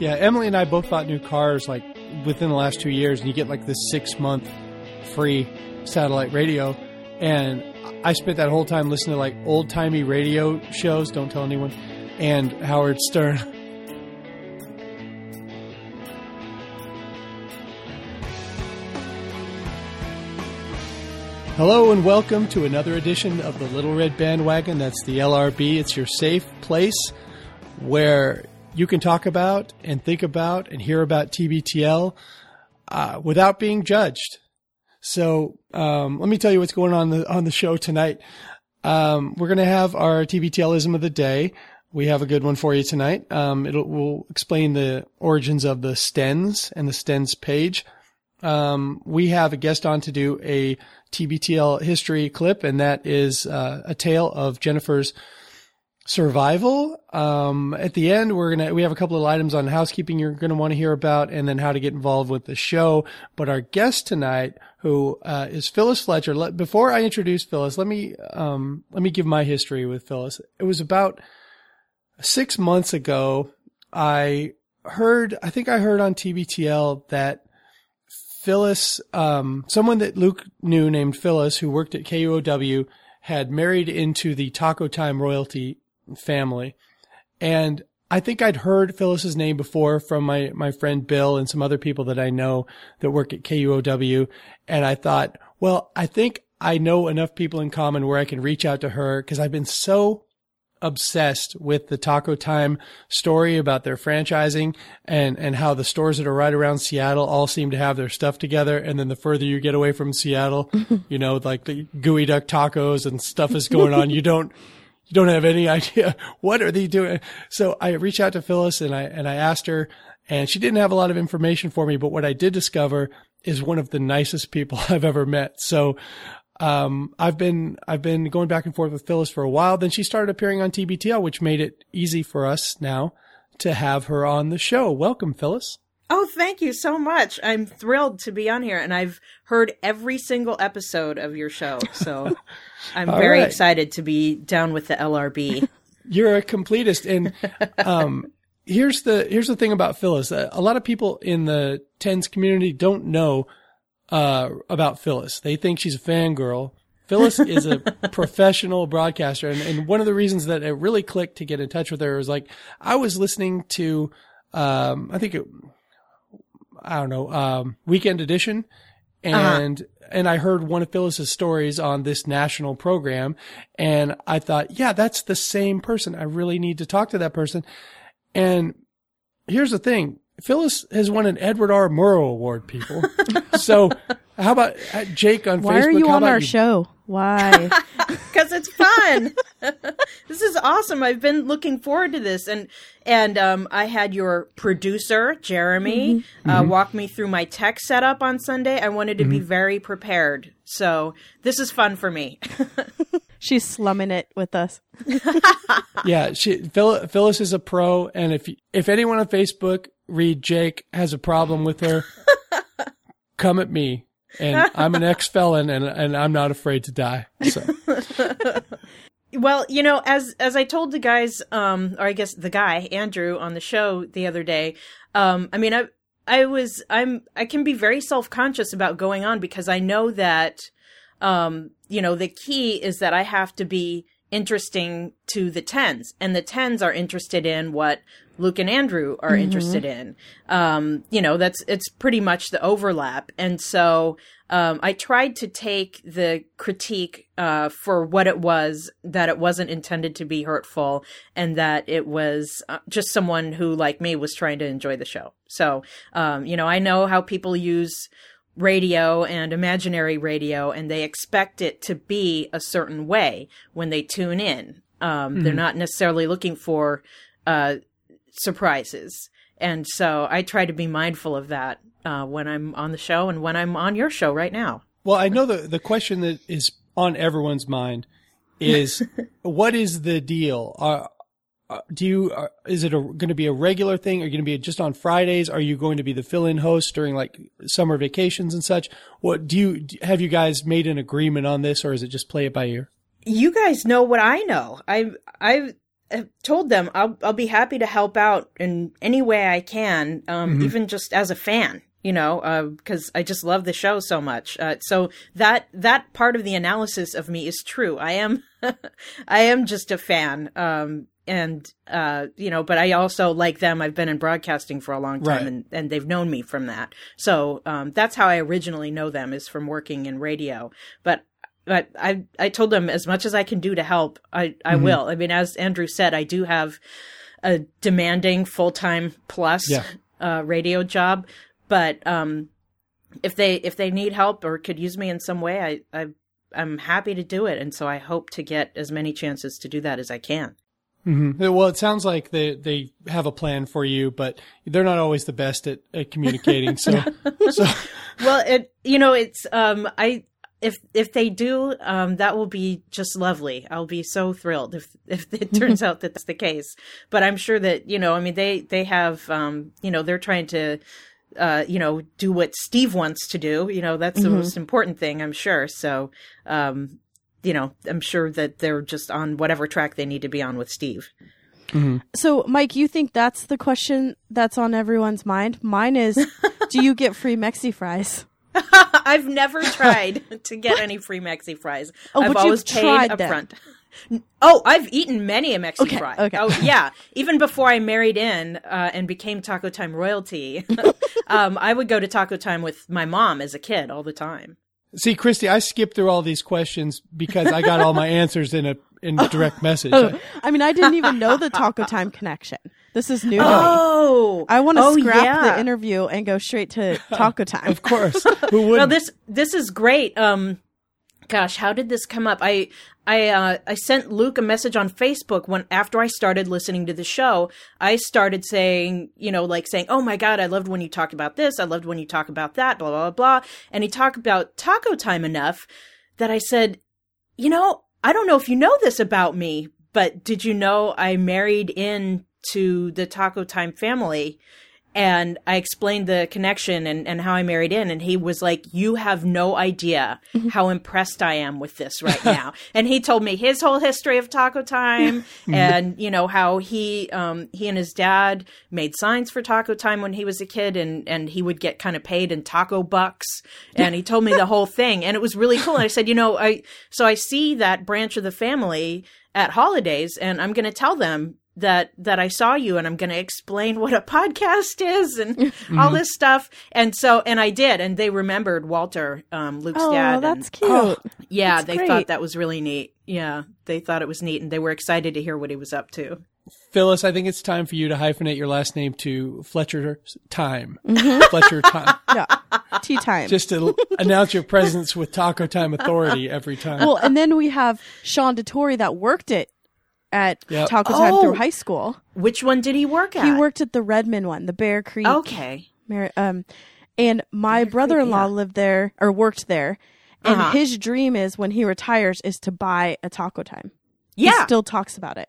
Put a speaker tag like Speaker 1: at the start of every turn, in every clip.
Speaker 1: Yeah, Emily and I both bought new cars like within the last two years, and you get like this six month free satellite radio. And I spent that whole time listening to like old timey radio shows. Don't tell anyone. And Howard Stern. Hello and welcome to another edition of the Little Red Bandwagon. That's the LRB. It's your safe place where you can talk about and think about and hear about TBTL uh, without being judged. So um, let me tell you what's going on the, on the show tonight. Um, we're going to have our TBTLism of the day. We have a good one for you tonight. Um, it'll will explain the origins of the Stens and the Stens page. Um, we have a guest on to do a TBTL history clip, and that is uh, a tale of Jennifer's survival. Um, at the end, we're gonna we have a couple of items on housekeeping you're gonna want to hear about, and then how to get involved with the show. But our guest tonight, who uh, is Phyllis Fletcher. Let, before I introduce Phyllis, let me um, let me give my history with Phyllis. It was about six months ago. I heard, I think I heard on TBTL that Phyllis, um, someone that Luke knew named Phyllis, who worked at KUOW, had married into the Taco Time royalty family. And I think I'd heard Phyllis's name before from my, my friend Bill and some other people that I know that work at KUOW. And I thought, well, I think I know enough people in common where I can reach out to her because I've been so obsessed with the Taco Time story about their franchising and, and how the stores that are right around Seattle all seem to have their stuff together. And then the further you get away from Seattle, you know, like the geoduck tacos and stuff is going on. You don't, you don't have any idea what are they doing. So I reached out to Phyllis and I, and I asked her and she didn't have a lot of information for me, but what I did discover is one of the nicest people I've ever met. So um, I've been I've been going back and forth with Phyllis for a while. Then she started appearing on TBTL, which made it easy for us now to have her on the show. Welcome, Phyllis.
Speaker 2: Oh, thank you so much. I'm thrilled to be on here, and I've heard every single episode of your show. So I'm very right. excited to be down with the LRB.
Speaker 1: You're a completist, and um, here's the here's the thing about Phyllis. A lot of people in the tens community don't know uh, about Phyllis. They think she's a fangirl. Phyllis is a professional broadcaster. And, and, one of the reasons that it really clicked to get in touch with her was like, I was listening to, um, I think it, I don't know, um, Weekend Edition. Uh-huh. And, uh-huh. and I heard one of Phyllis's stories on this national program. And I thought, yeah, that's the same person. I really need to talk to that person. And here's the thing. Phyllis has won an Edward R. Murrow Award, people. so how about uh, Jake on
Speaker 3: Why
Speaker 1: Facebook?
Speaker 3: Why are you
Speaker 1: on
Speaker 3: our
Speaker 1: you?
Speaker 3: show? Why?
Speaker 2: Because it's fun. this is awesome. I've been looking forward to this, and and um, I had your producer Jeremy mm-hmm. Uh, mm-hmm. walk me through my tech setup on Sunday. I wanted to mm-hmm. be very prepared, so this is fun for me.
Speaker 3: She's slumming it with us.
Speaker 1: yeah, she Phyllis is a pro, and if if anyone on Facebook read Jake has a problem with her, come at me. And I'm an ex felon, and and I'm not afraid to die. So.
Speaker 2: Well, you know, as as I told the guys, um, or I guess the guy Andrew on the show the other day, um, I mean, I I was I'm I can be very self conscious about going on because I know that, um, you know, the key is that I have to be interesting to the tens and the tens are interested in what Luke and Andrew are mm-hmm. interested in. Um, you know, that's, it's pretty much the overlap. And so, um, I tried to take the critique, uh, for what it was, that it wasn't intended to be hurtful and that it was uh, just someone who, like me, was trying to enjoy the show. So, um, you know, I know how people use radio and imaginary radio and they expect it to be a certain way when they tune in. Um, mm-hmm. They're not necessarily looking for, uh, surprises. And so I try to be mindful of that uh, when I'm on the show and when I'm on your show right now.
Speaker 1: Well, I know the the question that is on everyone's mind is what is the deal? Are, uh, do you uh, is it going to be a regular thing? Are you going to be just on Fridays? Are you going to be the fill-in host during like summer vacations and such? What do you have you guys made an agreement on this, or is it just play it by ear?
Speaker 2: You guys know what I know. I I told them I'll I'll be happy to help out in any way I can, um, even just as a fan. You know, because I just love the show so much. Uh, so that that part of the analysis of me is true. I am I am just a fan. Um, and uh, you know, but I also like them. I've been in broadcasting for a long time,
Speaker 1: Right.
Speaker 2: and and they've known me from that. So um, that's how I originally know them is from working in radio. But but I I told them as much as I can do to help, I I
Speaker 1: Mm-hmm.
Speaker 2: will. I mean, as Andrew said, I do have a demanding full time plus
Speaker 1: Yeah.
Speaker 2: uh, radio job, but um, if they if they need help or could use me in some way, I I I'm happy to do it, and so I hope to get as many chances to do that as I can.
Speaker 1: hmm Well, it sounds like they they have a plan for you, but they're not always the best at, at communicating. So, so
Speaker 2: well it you know it's um i if if they do um that will be just lovely. I'll be so thrilled if if it turns out that that's the case. But i'm sure that you know i mean they they have um you know they're trying to uh you know do what steve wants to do. You know that's the most important thing i'm sure. So um you know i'm sure that they're just on whatever track they need to be on with steve.
Speaker 3: So, Mike, you think that's the question that's on everyone's mind? Mine is, do you get free Mexi fries?
Speaker 2: I've never tried to get any free Mexi fries.
Speaker 3: Oh,
Speaker 2: I've
Speaker 3: but you've
Speaker 2: always paid
Speaker 3: tried
Speaker 2: up
Speaker 3: them.
Speaker 2: front. Oh, I've eaten many a Mexi
Speaker 3: Okay,
Speaker 2: fry.
Speaker 3: okay.
Speaker 2: Oh, yeah. Even before I married in uh, and became Taco Time royalty, um, I would go to Taco Time with my mom as a kid all the time.
Speaker 1: see, Christy, I skipped through all these questions because I got all my answers in a in direct message.
Speaker 3: Oh, I mean, I didn't even know the Taco Time connection. This is new.
Speaker 2: Oh,
Speaker 3: I want to
Speaker 2: oh,
Speaker 3: scrap
Speaker 2: yeah.
Speaker 3: the interview and go straight to Taco Time.
Speaker 1: Of course, who would?
Speaker 2: Well, this this is great. Um, gosh, how did this come up? I I uh, I sent Luke a message on Facebook when after I started listening to the show. I started saying, you know, like saying, "Oh my god, I loved when you talked about this. I loved when you talk about that." Blah blah blah. blah. And he talked about Taco Time enough that I said, you know, I don't know if you know this about me, but did you know I married in to the Taco Time family? And I explained the connection and, and how I married in. And he was like, You have no idea how impressed I am with this right now. and he told me his whole history of Taco Time and, you know, how he, um, he and his dad made signs for Taco Time when he was a kid and, and he would get kind of paid in taco bucks. And he told me the whole thing. And it was really cool. And I said, You know, I, so I see that branch of the family at holidays and I'm going to tell them that that I saw you and I'm going to explain what a podcast is and all this stuff and so and I did and they remembered Walter um Luke's
Speaker 3: Oh,
Speaker 2: dad
Speaker 3: that's
Speaker 2: and,
Speaker 3: cute.
Speaker 1: Oh.
Speaker 2: yeah
Speaker 3: that's
Speaker 2: they
Speaker 3: great.
Speaker 2: thought that was really neat yeah they thought it was neat and they were excited to hear what he was up to
Speaker 1: Phyllis, I think it's time for you to hyphenate your last name to Fletcher Time.
Speaker 3: Mm-hmm.
Speaker 1: Fletcher Time.
Speaker 3: Yeah. Tea time.
Speaker 1: Just to announce your presence with Taco Time Authority every time.
Speaker 3: well, and then we have Sean DeTore that worked it at
Speaker 1: Yep.
Speaker 3: Taco Time
Speaker 2: Oh.
Speaker 3: through high school.
Speaker 2: which one did he work at
Speaker 3: He worked at the Redmond one, the Bear Creek.
Speaker 2: okay
Speaker 3: Mar- um, and my brother-in-law
Speaker 2: yeah.
Speaker 3: lived there or worked there, and
Speaker 2: Uh-huh.
Speaker 3: his dream is when he retires is to buy a Taco Time. He
Speaker 2: yeah
Speaker 3: still talks about it.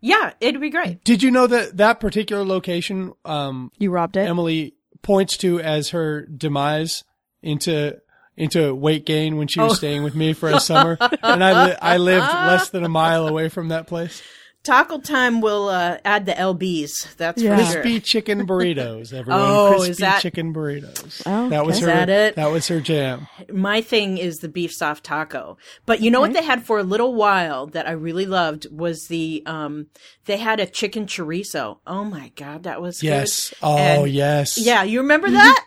Speaker 2: yeah it'd be great
Speaker 1: Did you know that that particular location, um,
Speaker 3: You robbed it.
Speaker 1: Emily points to as her demise into into weight gain when she was
Speaker 2: Oh.
Speaker 1: staying with me for a summer, and I li- I lived less than a mile away from that place.
Speaker 2: Taco Time will uh, add the lbs that's
Speaker 3: Yeah.
Speaker 2: for sure
Speaker 1: Crispy chicken burritos, everyone.
Speaker 2: Oh,
Speaker 1: Crispy
Speaker 2: is that-
Speaker 1: chicken burritos.
Speaker 3: Oh,
Speaker 1: that was
Speaker 3: okay.
Speaker 1: her.
Speaker 2: That it?
Speaker 1: That was her jam.
Speaker 2: my thing is the beef soft taco. But you know what they had for a little while that I really loved was the um they had a chicken chorizo. Oh my god, that was good.
Speaker 1: Yes. Oh
Speaker 2: And-
Speaker 1: yes.
Speaker 2: Yeah, you remember that?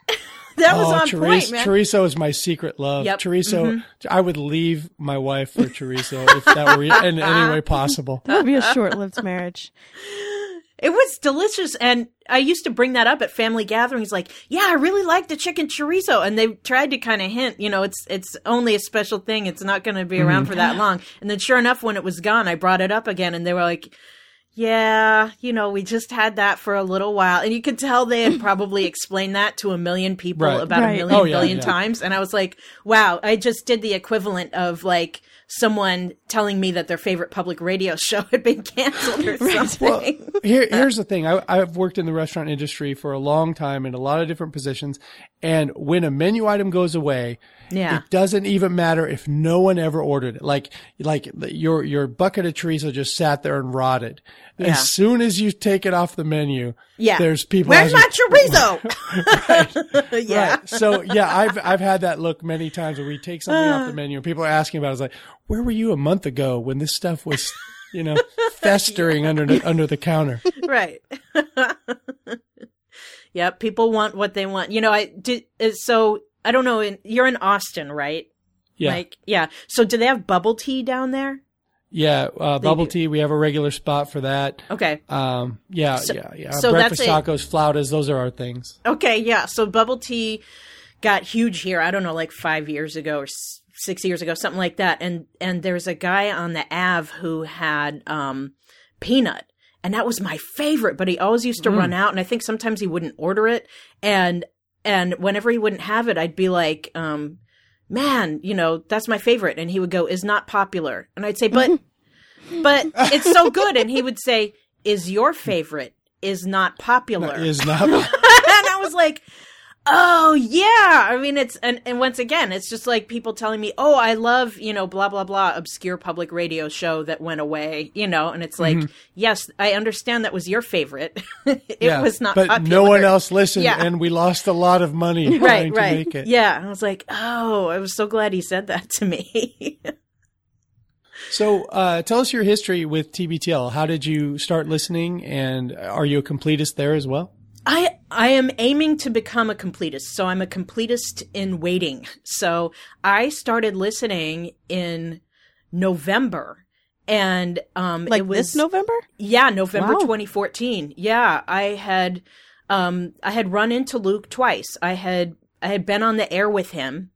Speaker 2: That was
Speaker 1: oh,
Speaker 2: on
Speaker 1: chorizo,
Speaker 2: point, man.
Speaker 1: chorizo is my secret love.
Speaker 2: Yep. Mm-hmm.
Speaker 1: Chorizo. I would leave my wife for chorizo if that were in any way possible.
Speaker 3: That would be a short-lived marriage.
Speaker 2: It was delicious and I used to bring that up at family gatherings like, "Yeah, I really like the chicken chorizo." And they tried to kind of hint, you know, it's it's only a special thing. It's not going to be around for that long. And then sure enough when it was gone, I brought it up again and they were like, yeah, you know, we just had that for a little while. And you could tell they had probably explained that to a million people
Speaker 1: Right.
Speaker 2: about
Speaker 3: Right.
Speaker 2: a million
Speaker 1: Oh, yeah,
Speaker 2: billion
Speaker 1: yeah.
Speaker 2: times. And I was like, wow, I just did the equivalent of like someone telling me that their favorite public radio show had been canceled or something.
Speaker 1: Well, here, here's the thing. I, I've worked in the restaurant industry for a long time in a lot of different positions. And when a menu item goes away,
Speaker 2: Yeah.
Speaker 1: it doesn't even matter if no one ever ordered it. Like, like your, your bucket of chorizo just sat there and rotted.
Speaker 2: Yeah.
Speaker 1: As soon as you take it off the menu,
Speaker 2: yeah.
Speaker 1: there's people.
Speaker 2: Where's my chorizo? yeah.
Speaker 1: Right. So yeah, I've I've had that look many times where we take something off the menu and people are asking about. it. It's like, where were you a month ago when this stuff was, you know, festering under the, under the counter?
Speaker 2: right. yeah, people want what they want. You know, I did. uh, So I don't know. In, you're in Austin, right?
Speaker 1: Yeah,
Speaker 2: Like, yeah. So do they have bubble tea down there?
Speaker 1: yeah. Uh, bubble
Speaker 2: do.
Speaker 1: tea. We have a regular spot for that.
Speaker 2: Okay.
Speaker 1: Um, yeah,
Speaker 2: So-
Speaker 1: yeah, yeah.
Speaker 2: so
Speaker 1: Breakfast
Speaker 2: a-
Speaker 1: tacos, flautas. Those are our things.
Speaker 2: Okay. Yeah. So bubble tea got huge here. I don't know, like five years ago or six years ago, something like that. And and there's a guy on the Ave who had um peanut. And that was my favorite, but he always used to run out and I think sometimes he wouldn't order it. And and whenever he wouldn't have it, I'd be like, um, man, you know, that's my favorite. And he would go, is not popular. And I'd say, but but it's so good. And he would say, is your favorite is not popular.
Speaker 1: Is not.
Speaker 2: and I was like, oh yeah. I mean, it's and and once again, it's just like people telling me, oh, I love you know blah blah blah obscure public radio show that went away, you know, and it's like, yes, I understand that was your favorite. it
Speaker 1: yeah,
Speaker 2: was not,
Speaker 1: but
Speaker 2: popular.
Speaker 1: no one else listened,
Speaker 2: Yeah.
Speaker 1: and we lost a lot of money
Speaker 2: Right,
Speaker 1: trying to
Speaker 2: right.
Speaker 1: make it.
Speaker 2: Yeah, and I was like, oh, I was so glad he said that to me.
Speaker 1: So, uh, tell us your history with TBTL. How did you start listening, and are you a completist there as well?
Speaker 2: I I am aiming to become a completist. So I'm a completist in waiting. So I started listening in November and um
Speaker 3: Like
Speaker 2: it was
Speaker 3: this November?
Speaker 2: yeah, November
Speaker 3: Wow.
Speaker 2: 2014. Yeah, I had um I had run into Luke twice. I had I had been on the air with him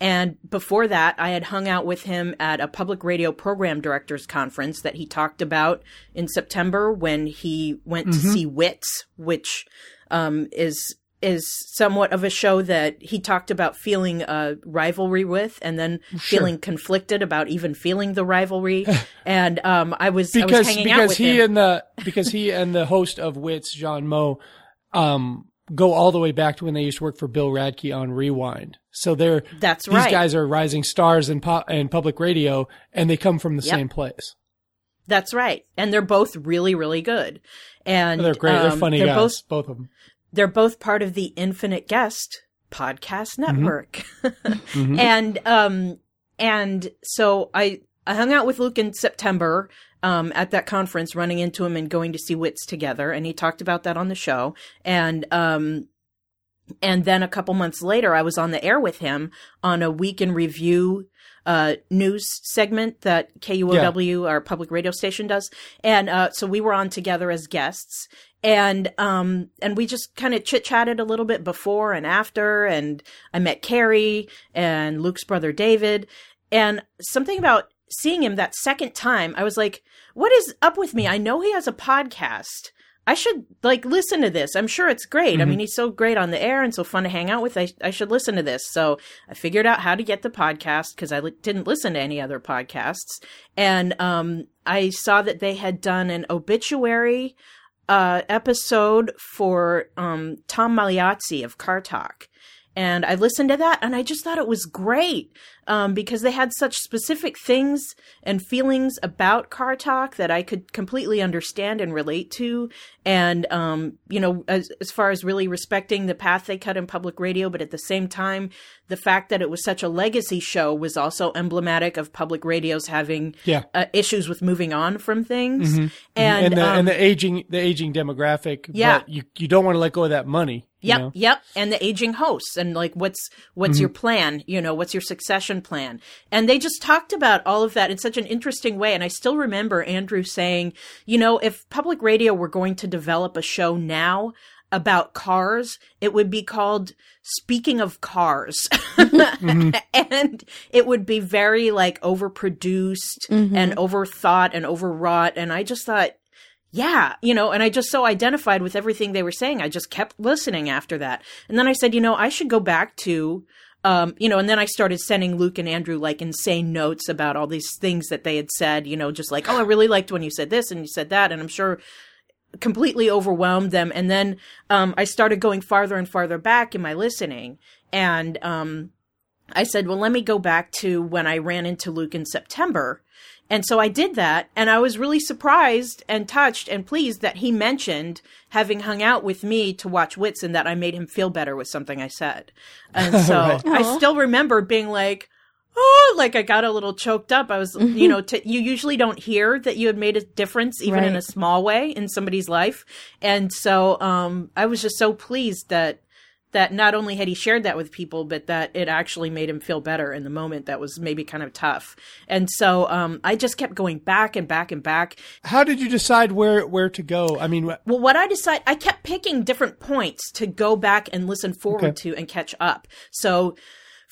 Speaker 2: and before that I had hung out with him at a public radio program directors conference that he talked about in September when he went to see Wits, which um is is somewhat of a show that he talked about feeling a rivalry with and then feeling conflicted about even feeling the rivalry. And um I was I was
Speaker 1: Because because he
Speaker 2: him.
Speaker 1: and the because he and the host of Wits, John Moe, um, go all the way back to when they used to work for Bill Radke on Rewind. So they're
Speaker 2: That's
Speaker 1: these
Speaker 2: right.
Speaker 1: guys are rising stars in pop in public radio, and they come from the
Speaker 2: Yep.
Speaker 1: same place.
Speaker 2: That's right. And they're both really, really good. And
Speaker 1: They're great. they're
Speaker 2: um,
Speaker 1: funny
Speaker 2: they're
Speaker 1: guys,
Speaker 2: Both,
Speaker 1: both of them.
Speaker 2: they're both part of the Infinite Guest podcast
Speaker 1: Mm-hmm.
Speaker 2: network. and um and so I I hung out with Luke in September um at that conference running into him and going to see Wits together and he talked about that on the show. And um and then a couple months later I was on the air with him on a week in review uh, news segment that KUOW, our public radio station, does, and uh, so we were on together as guests, and um, and we just kind of chit chatted a little bit before and after, and I met Carrie and Luke's brother David, and something about seeing him that second time, I was like, "What is up with me? I know he has a podcast." I should like listen to this. I'm sure it's great. I mean, he's so great on the air and so fun to hang out with. I, I should listen to this. So I figured out how to get the podcast because I li- didn't listen to any other podcasts. And um, I saw that they had done an obituary uh, episode for um, Tom Magliozzi of Car Talk. And I listened to that and I just thought it was great um, because they had such specific things and feelings about car talk that I could completely understand and relate to. And, um, you know, as, as far as really respecting the path they cut in public radio, but at the same time, the fact that it was such a legacy show was also emblematic of public radios having
Speaker 1: Yeah.
Speaker 2: uh, issues with moving on from things. And,
Speaker 1: and the
Speaker 2: um,
Speaker 1: and the aging the aging demographic.
Speaker 2: Yeah.
Speaker 1: you you don't want to let go of that money. You
Speaker 2: Yep,
Speaker 1: know?
Speaker 2: yep, and the aging hosts and like what's what's mm-hmm. your plan, you know, what's your succession plan. And they just talked about all of that in such an interesting way and I still remember Andrew saying, you know, if public radio were going to develop a show now about cars, it would be called Speaking of Cars. Mm-hmm. and it would be very like overproduced mm-hmm. and overthought and overwrought and I just thought yeah, you know, and I just so identified with everything they were saying. I just kept listening after that. And then I said, you know, I should go back to um, you know, and then I started sending Luke and Andrew like insane notes about all these things that they had said, you know, just like, oh, I really liked when you said this and you said that. And I'm sure completely overwhelmed them. And then, um, I started going farther and farther back in my listening. And, um, I said, well, let me go back to when I ran into Luke in September. And so I did that, and I was really surprised and touched and pleased that he mentioned having hung out with me to watch Wits and that I made him feel better with something I said. And so
Speaker 1: Right.
Speaker 2: I still remember being like, oh, like I got a little choked up. I was, you know, t- you usually don't hear that you had made a difference, even in a small way in somebody's life. And so um, I was just so pleased that that not only had he shared that with people, but that it actually made him feel better in the moment that was maybe kind of tough. And so um, I just kept going back and back and back.
Speaker 1: How did you decide where where to go? I mean, wh-
Speaker 2: Well, what I decided, I kept picking different points to go back and listen forward
Speaker 1: Okay.
Speaker 2: to and catch up. So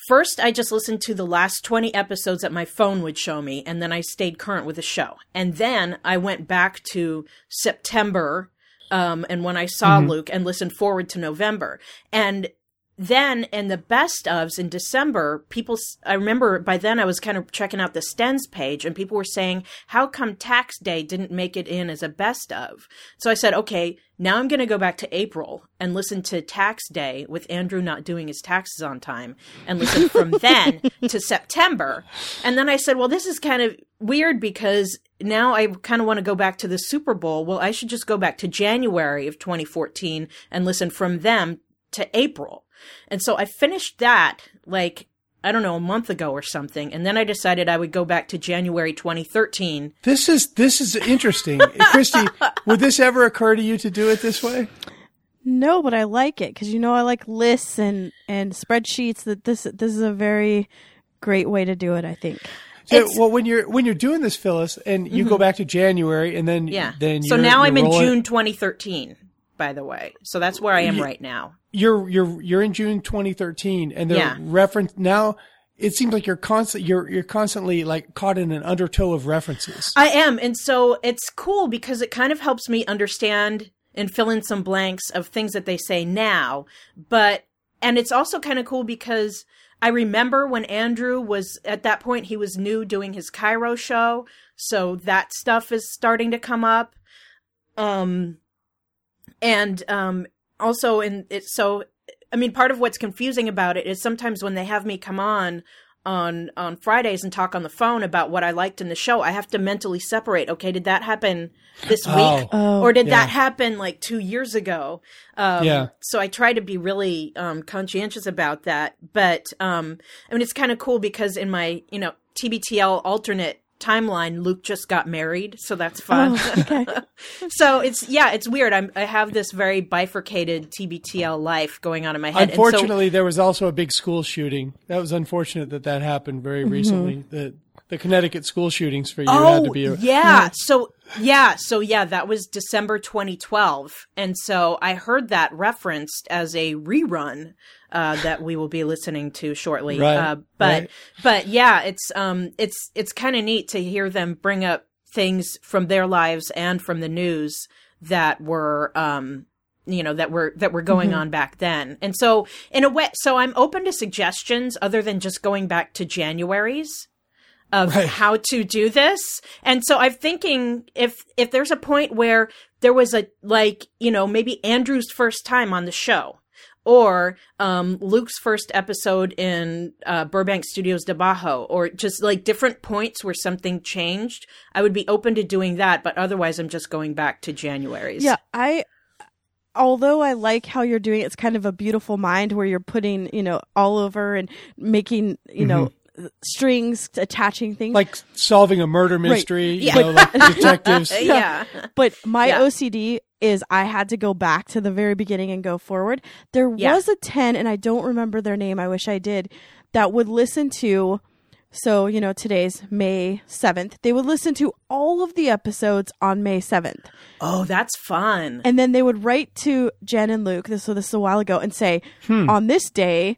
Speaker 2: first, I just listened to the last 20 episodes that my phone would show me, and then I stayed current with the show. And then I went back to September, um, and when I saw Luke and listened forward to November. And then in the best ofs in December, people, I remember by then I was kind of checking out the Stens page and people were saying, how come tax day didn't make it in as a best of? So I said, okay, now I'm going to go back to April and listen to tax day with Andrew not doing his taxes on time and listen from then to September. And then I said, well, this is kind of weird because now I kind of want to go back to the Super Bowl. Well, I should just go back to January of 2014 and listen from them to April. And so I finished that like I don't know a month ago or something, and then I decided I would go back to January 2013.
Speaker 1: this is this is interesting, Christy. would this ever occur to you to do it this way?
Speaker 3: No, but I like it because you know I like lists and and spreadsheets. That this this is a very great way to do it. I think.
Speaker 1: So,
Speaker 2: It's-
Speaker 1: well, when you're when you're doing this, Phyllis, and you go mm-hmm. back to January, and then
Speaker 2: Yeah.
Speaker 1: then
Speaker 2: so now I'm in June 2013. By the way, so that's where I am
Speaker 1: Ye-
Speaker 2: right now.
Speaker 1: You're you're you're in June 2013, and they're
Speaker 2: Yeah.
Speaker 1: reference now. It seems like you're constant. You're you're constantly like caught in an undertow of references.
Speaker 2: I am, and so it's cool because it kind of helps me understand and fill in some blanks of things that they say now. But and it's also kind of cool because I remember when Andrew was at that point he was new doing his KIRO show, so that stuff is starting to come up. Um and um also in it so I mean part of what's confusing about it is sometimes when they have me come on on on Fridays and talk on the phone about what I liked in the show, I have to mentally separate. Okay, did that happen this
Speaker 1: Oh.
Speaker 2: week,
Speaker 3: Oh,
Speaker 2: or did
Speaker 1: yeah.
Speaker 2: that happen like two years ago? Um,
Speaker 1: Yeah.
Speaker 2: So I try to be really um, conscientious about that. But um, I mean, it's kind of cool because in my you know TBTL alternate timeline, Luke just got married, so that's oh, fun.
Speaker 3: Oh, okay.
Speaker 2: so it's yeah, it's weird. I'm I have this very bifurcated TBTL life going on in my head. And so-
Speaker 1: Unfortunately, there was also a big school shooting. That was unfortunate that that happened very mm-hmm. recently. The the Connecticut school shootings for you had to be. A,
Speaker 2: Oh, yeah. So yeah, so yeah, that was December 2012, and so I heard that referenced as a rerun uh, that we will be listening to shortly.
Speaker 1: Right,
Speaker 2: Uh, but
Speaker 1: right.
Speaker 2: but yeah, it's um it's it's kind of neat to hear them bring up things from their lives and from the news that were um you know that were that were going
Speaker 1: Mm-hmm.
Speaker 2: on back then and so in a way so i'm open to suggestions other than just going back to january's of
Speaker 1: Right.
Speaker 2: how to do this. And so I'm thinking if if there's a point where there was a like, you know, maybe Andrew's first time on the show or um Luke's first episode in uh Burbank Studios de Bajo or just like different points where something changed, I would be open to doing that, but otherwise I'm just going back to January's.
Speaker 3: Yeah, I. Although I like how you're doing it's kind of a beautiful mind where you're putting, you know, all over and making, you know, strings, attaching things.
Speaker 1: like solving a murder mystery, you
Speaker 2: Yeah.
Speaker 1: know, like detectives.
Speaker 2: yeah.
Speaker 3: But my
Speaker 2: Yeah.
Speaker 3: OCD is I had to go back to the very beginning and go forward. There
Speaker 2: Yeah.
Speaker 3: was a 10, and I don't remember their name. I wish I did. That would listen to, so, you know, today's May 7th. They would listen to all of the episodes on May 7th.
Speaker 2: Oh, that's fun.
Speaker 3: And then they would write to Jen and Luke, this, so this is a while ago, and say,
Speaker 1: Hmm.
Speaker 3: on this day,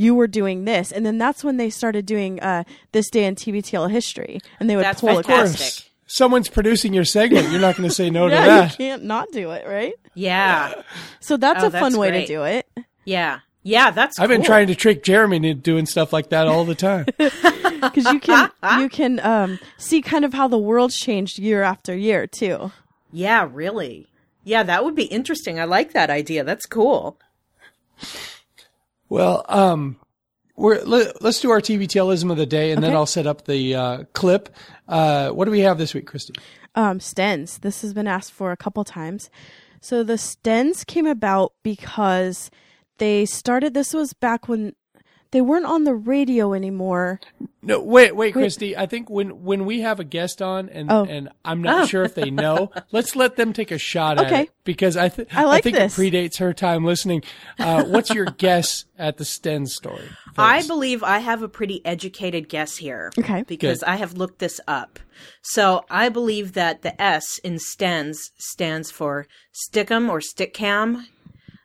Speaker 3: you were doing this. And then that's when they started doing uh, this day in TBTL history. And they would
Speaker 2: That's
Speaker 3: pull it
Speaker 2: fantastic.
Speaker 3: back.
Speaker 1: Of course, someone's producing your segment. You're not going to say no to
Speaker 3: that. you can't not do it, right?
Speaker 2: Yeah.
Speaker 3: So that's
Speaker 2: Oh,
Speaker 3: a fun
Speaker 2: that's
Speaker 3: way
Speaker 2: great.
Speaker 3: to do it.
Speaker 2: Yeah. Yeah, that's.
Speaker 1: I've been trying to trick Jeremy into doing stuff like that all the time.
Speaker 3: because you can you can um, see kind of how the world's changed year after year too.
Speaker 2: Yeah, really. Yeah, that would be interesting. I like that idea. That's cool.
Speaker 1: Well, um, we're let, us do our TBTLism of the day, and then I'll set up the uh, clip. Uh, what do we have this week, Christy?
Speaker 3: Um, stens. This has been asked for a couple times. So the stens came about because they started. This was back when they weren't on the radio anymore.
Speaker 1: No, wait, wait, Christy. I think when when we have a guest on, and
Speaker 3: Oh.
Speaker 1: and I'm not sure if they know, let's let them take a shot at it because I th-
Speaker 3: I like
Speaker 1: think
Speaker 3: this.
Speaker 1: it predates her time listening. Uh, what's your guess at the Sten story?
Speaker 2: I believe I have a pretty educated guess here.
Speaker 3: Okay.
Speaker 2: Because
Speaker 1: Good.
Speaker 2: I have looked this up. So I believe that the S in STENS stands for Stickum or Stickcam.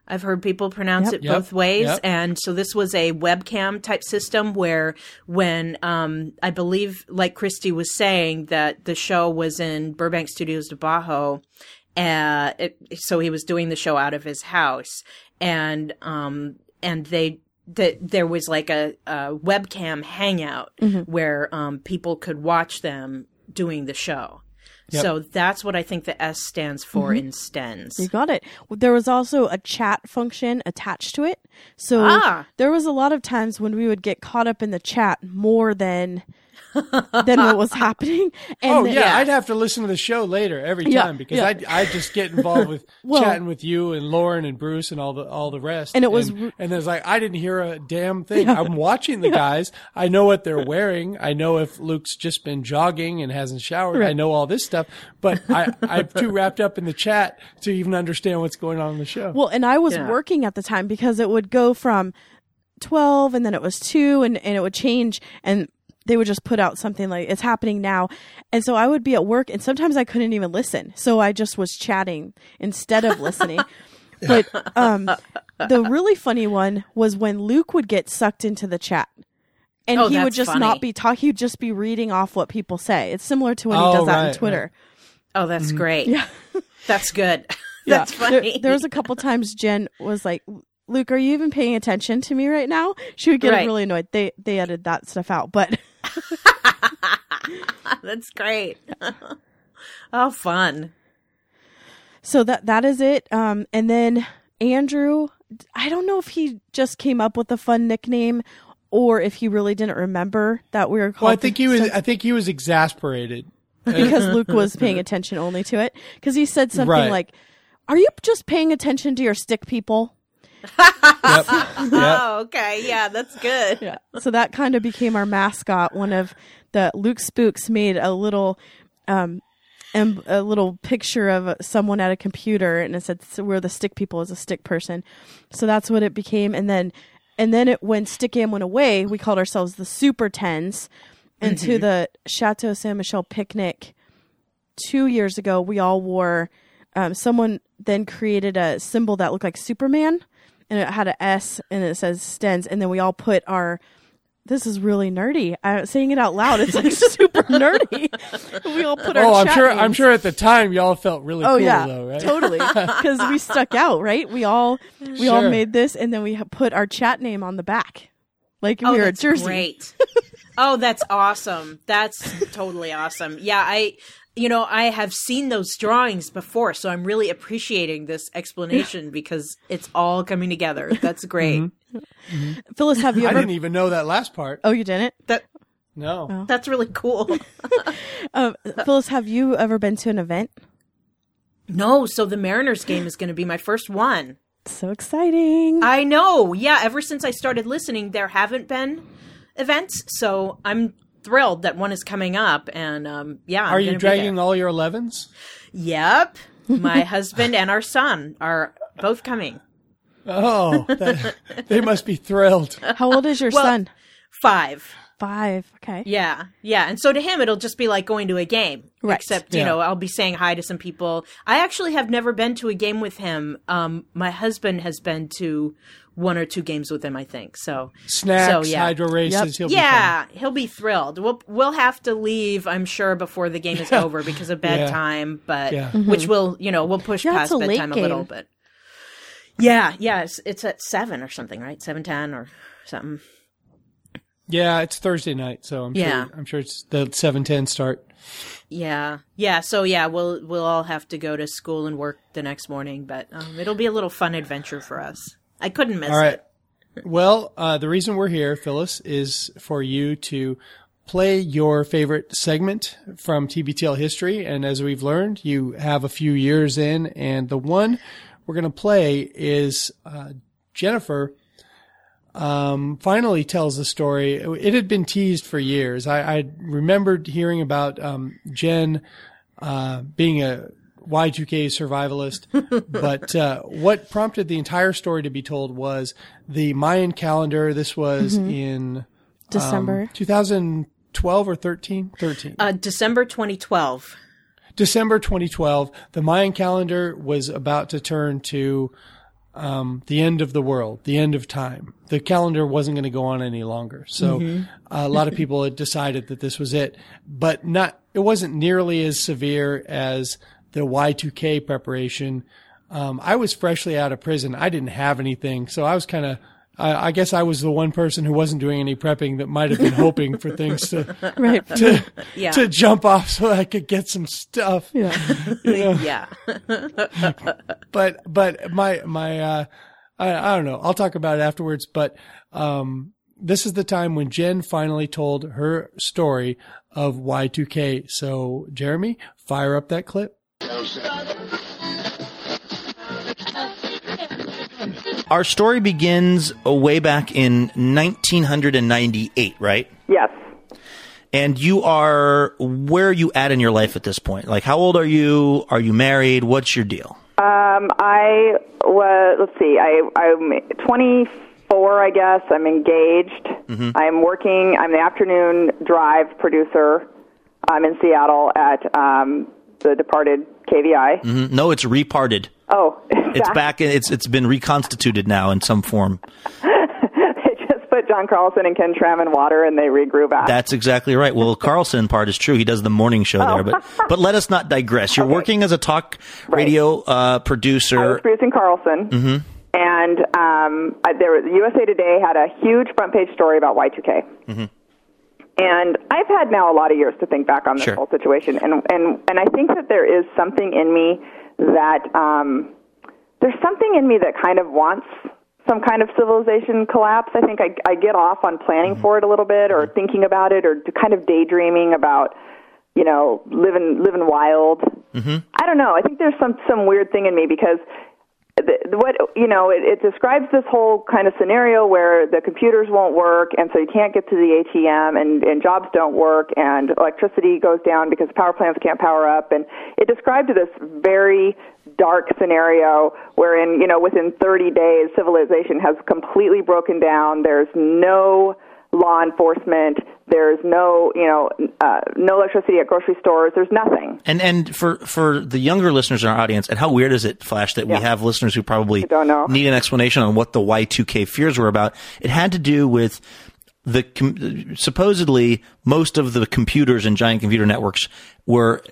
Speaker 2: I've heard people pronounce
Speaker 3: Yep.
Speaker 2: it
Speaker 1: Yep.
Speaker 2: both ways.
Speaker 1: Yep.
Speaker 2: And so this was a webcam type system where when um, I believe, like Christy was saying, that the show was in Burbank Studios de Bajo. Uh, it, so he was doing the show out of his house. And um, and they that there was like a, a webcam hangout where um, people could watch them doing the show.
Speaker 1: Yep.
Speaker 2: So that's what I think the S stands for in STENS.
Speaker 3: You got it. There was also a chat function attached to it. So
Speaker 2: Ah.
Speaker 3: there was a lot of times when we would get caught up in the chat more than than what was happening. And
Speaker 1: Oh
Speaker 3: then-
Speaker 1: yeah,
Speaker 2: Yeah.
Speaker 1: I'd have to listen to the show later every
Speaker 3: Yeah,
Speaker 1: time because
Speaker 3: yeah.
Speaker 1: I I just get involved with
Speaker 3: Well-
Speaker 1: chatting with you and Lauren and Bruce and all the all the rest.
Speaker 3: And it was-
Speaker 1: and, and was like I didn't hear a damn thing. I'm watching the guys. I know what they're wearing. I know if Luke's just been jogging and hasn't showered. I know all this stuff, but I I'm too wrapped up in the chat to even understand what's going on in the show.
Speaker 3: Well, and I was
Speaker 2: Yeah.
Speaker 3: working at the time because it would go from 12 and then it was 2 and, and it would change and they would just put out something like it's happening now. And so I would be at work and sometimes I couldn't even listen. So I just was chatting instead of listening. but um the really funny one was when Luke would get sucked into the chat. And
Speaker 2: Oh,
Speaker 3: he would just
Speaker 2: funny.
Speaker 3: not be talking, he'd just be reading off what people say. It's similar to when he
Speaker 1: Oh,
Speaker 3: does that
Speaker 1: right,
Speaker 3: on Twitter.
Speaker 2: Oh, that's great.
Speaker 3: Yeah.
Speaker 2: That's good. that's
Speaker 3: There-
Speaker 2: funny.
Speaker 3: There, was a couple times Jen was like, "Luke, are you even paying attention to me right now?" She would get
Speaker 2: Right.
Speaker 3: really annoyed. They they edited that stuff out, but
Speaker 2: that's great. oh, fun.
Speaker 3: so that that is it. Um, and then Andrew, I don't know if he just came up with a fun nickname or if he really didn't remember that we were called.
Speaker 1: well, I think
Speaker 3: the
Speaker 1: he was.
Speaker 3: Stun-
Speaker 1: I think he was exasperated.
Speaker 3: because Luke was paying attention only to it because he said something
Speaker 1: Right.
Speaker 3: like, "Are you just paying attention to your stick people?"
Speaker 1: Yep. yep.
Speaker 2: Oh, okay. Yeah, that's good.
Speaker 3: Yeah. So that kind of became our mascot. One of the Luke Spooks made a little, um, em- a little picture of someone at a computer, and it said so "We're the stick people" as a stick person. So that's what it became. And then, and then it when Stickam went away, we called ourselves the Super Tens. And to the Chateau Ste. Michelle picnic two years ago, we all wore. Um, someone then created a symbol that looked like Superman, and it had an S and it says Stens, and then we all put our. This is really nerdy. I'm saying it out loud. It's like super nerdy. We all put our.
Speaker 1: Oh, I'm
Speaker 3: chat
Speaker 1: sure. I'm sure at the time y'all felt really
Speaker 3: Oh
Speaker 1: cool
Speaker 3: yeah,
Speaker 1: though, right?
Speaker 3: totally. Because we stuck out, right? We all we all made this, and then we put our chat name on the back, like
Speaker 2: Oh,
Speaker 3: we were a
Speaker 2: that's
Speaker 3: jersey.
Speaker 2: great. oh, that's awesome. That's totally awesome. Yeah, I you know, I have seen those drawings before, so I'm really appreciating this explanation because it's all coming together. That's great.
Speaker 1: Mm-hmm.
Speaker 3: Phyllis, have you
Speaker 1: I didn't even know that last part.
Speaker 3: Oh, you didn't.
Speaker 2: That
Speaker 1: No.
Speaker 2: that's really cool.
Speaker 3: Um, Phyllis, have you ever been to an event?
Speaker 2: no, so the Mariners game is going to be my first one.
Speaker 3: So exciting!
Speaker 2: I know. Yeah, ever since I started listening, there haven't been events, so I'm thrilled that one is coming up. And um, yeah, I'm
Speaker 1: Are you dragging all your 11s?
Speaker 2: Yep, my husband and our son are both coming.
Speaker 1: Oh, that, they must be thrilled.
Speaker 3: How old is your
Speaker 2: Well-
Speaker 3: son?
Speaker 2: Five.
Speaker 3: Five. Okay.
Speaker 2: Yeah, yeah. And so to him, it'll just be like going to a game.
Speaker 3: Right.
Speaker 2: Except, you
Speaker 1: Yeah.
Speaker 2: know, I'll be saying hi to some people. I actually have never been to a game with him. Um, my husband has been to one or two games with him, I think. So,
Speaker 1: Snacks,
Speaker 2: So, yeah.
Speaker 1: hydro races.
Speaker 3: Yep.
Speaker 1: He'll be
Speaker 2: yeah, he'll be thrilled. We'll we'll have to leave, I'm sure, before the game is over because of bedtime. But
Speaker 1: Yeah.
Speaker 2: which will, you know, we'll push
Speaker 3: Yeah,
Speaker 2: past
Speaker 3: a
Speaker 2: bedtime a little
Speaker 3: game.
Speaker 2: bit. Yeah, yeah, it's, it's at seven or something, right? Seven ten or something.
Speaker 1: Yeah, it's Thursday night, so I'm
Speaker 2: Yeah.
Speaker 1: sure I'm sure it's the seven ten start.
Speaker 2: Yeah, yeah. So yeah, we'll we'll all have to go to school and work the next morning, but um, it'll be a little fun adventure for us. I couldn't miss
Speaker 1: All right.
Speaker 2: it.
Speaker 1: Well, uh, the reason we're here, Phyllis, is for you to play your favorite segment from TBTL history. And as we've learned, you have a few years in, and the one we're going to play is uh, Jennifer. Um, finally tells the story. It had been teased for years. I, I remembered hearing about um, Jen uh, being a Y2K survivalist, but uh, what prompted the entire story to be told was the Mayan calendar. This was in
Speaker 3: December.
Speaker 1: um, 2012 or 13? 13.
Speaker 2: Uh, December 2012.
Speaker 1: December 2012, the Mayan calendar was about to turn to um, the end of the world, the end of time. The calendar wasn't going to go on any longer. So a lot of people had decided that this was it, but not, it wasn't nearly as severe as the Y2K preparation. Um, I was freshly out of prison. I didn't have anything. So I was kind of, I, I guess I was the one person who wasn't doing any prepping that might have been hoping for things to,
Speaker 3: right.
Speaker 1: to,
Speaker 2: Yeah.
Speaker 1: to jump off so I could get some stuff
Speaker 3: Yeah.
Speaker 2: yeah.
Speaker 1: but but my my uh I, I don't know i'll talk about it afterwards but um this is the time when jen finally told her story of y2k so jeremy fire up that clip
Speaker 4: Our story begins way back in 1998, right?
Speaker 5: Yes.
Speaker 4: And you are where are you at in your life at this point? Like, how old are you? Are you married? What's your deal?
Speaker 5: Um, I was. Let's see. I I'm 24. I guess I'm engaged. I'm working. I'm the afternoon drive producer. I'm in Seattle at um, the departed KVI.
Speaker 4: Mm, No, it's reparted.
Speaker 5: Oh,
Speaker 4: It's back. It's it's been reconstituted now in some form.
Speaker 5: they just put John Carlson and Ken Tram in water, and they regrew back.
Speaker 4: That's exactly right. Well, Carlson part is true. He does the morning show there, but but let us not digress. You're working as a talk radio uh,
Speaker 5: I was
Speaker 4: producer.
Speaker 5: producing Carlson. And um, I, there, the USA Today had a huge front page story about Y2K. And I've had now a lot of years to think back on this
Speaker 4: Sure.
Speaker 5: whole situation, and and and I think that there is something in me that um, there's something in me that kind of wants some kind of civilization collapse. I think I, I get off on planning mm-hmm. for it a little bit, or mm-hmm. thinking about it, or kind of daydreaming about you know living living wild. Mm-hmm. I don't know. I think there's some some weird thing in me because the, the- what you know it, it describes this whole kind of scenario where the computers won't work and so you can't get to the ATM and and jobs don't work and electricity goes down because power plants can't power up and it described this very dark scenario wherein you know within 30 days civilization has completely broken down. There's no law enforcement. There's no you know uh, no electricity at grocery stores. There's nothing.
Speaker 4: And and for for the younger listeners in our audience, and how weird is it, Flash, that we have listeners who probably
Speaker 5: don't know.
Speaker 4: need an explanation on what the Y2K fears were about. It had to do with the com- supposedly most of the computers and giant computer networks were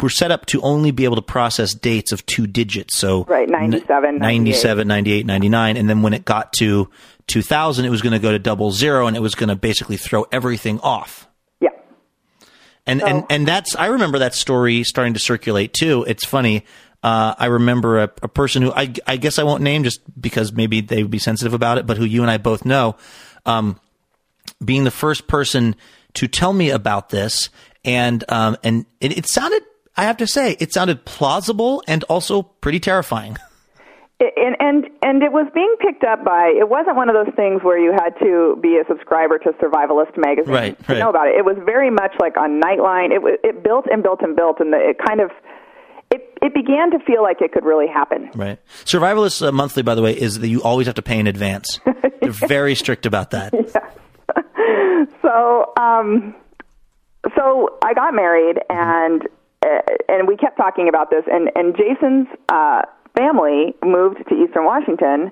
Speaker 4: were set up to only be able to process dates of two digits. So
Speaker 5: Right, 97,
Speaker 4: 97, 98, 99, and then when it got to 2000, it was going to go to double zero, and it was going to basically throw everything off.
Speaker 5: yeah
Speaker 4: And and and that's I remember that story starting to circulate too. It's funny. Uh, I remember a, a person who I, I guess I won't name just because maybe they would be sensitive about it, but who you and I both know, um, being the first person to tell me about this, and um, and it, it sounded, I have to say, it sounded plausible and also pretty terrifying.
Speaker 5: And and and it was being picked up by it wasn't one of those things where you had to be a subscriber to survivalist magazine
Speaker 4: Right,
Speaker 5: to
Speaker 4: right.
Speaker 5: know about it it was very much like on nightline it it built and built and built and the, it kind of it it began to feel like it could really happen
Speaker 4: Right. Survivalist uh, Monthly, by the way, is that you always have to pay in advance. They're very strict about that.
Speaker 5: so um so I got married and uh, and we kept talking about this and and Jason's uh family moved to Eastern Washington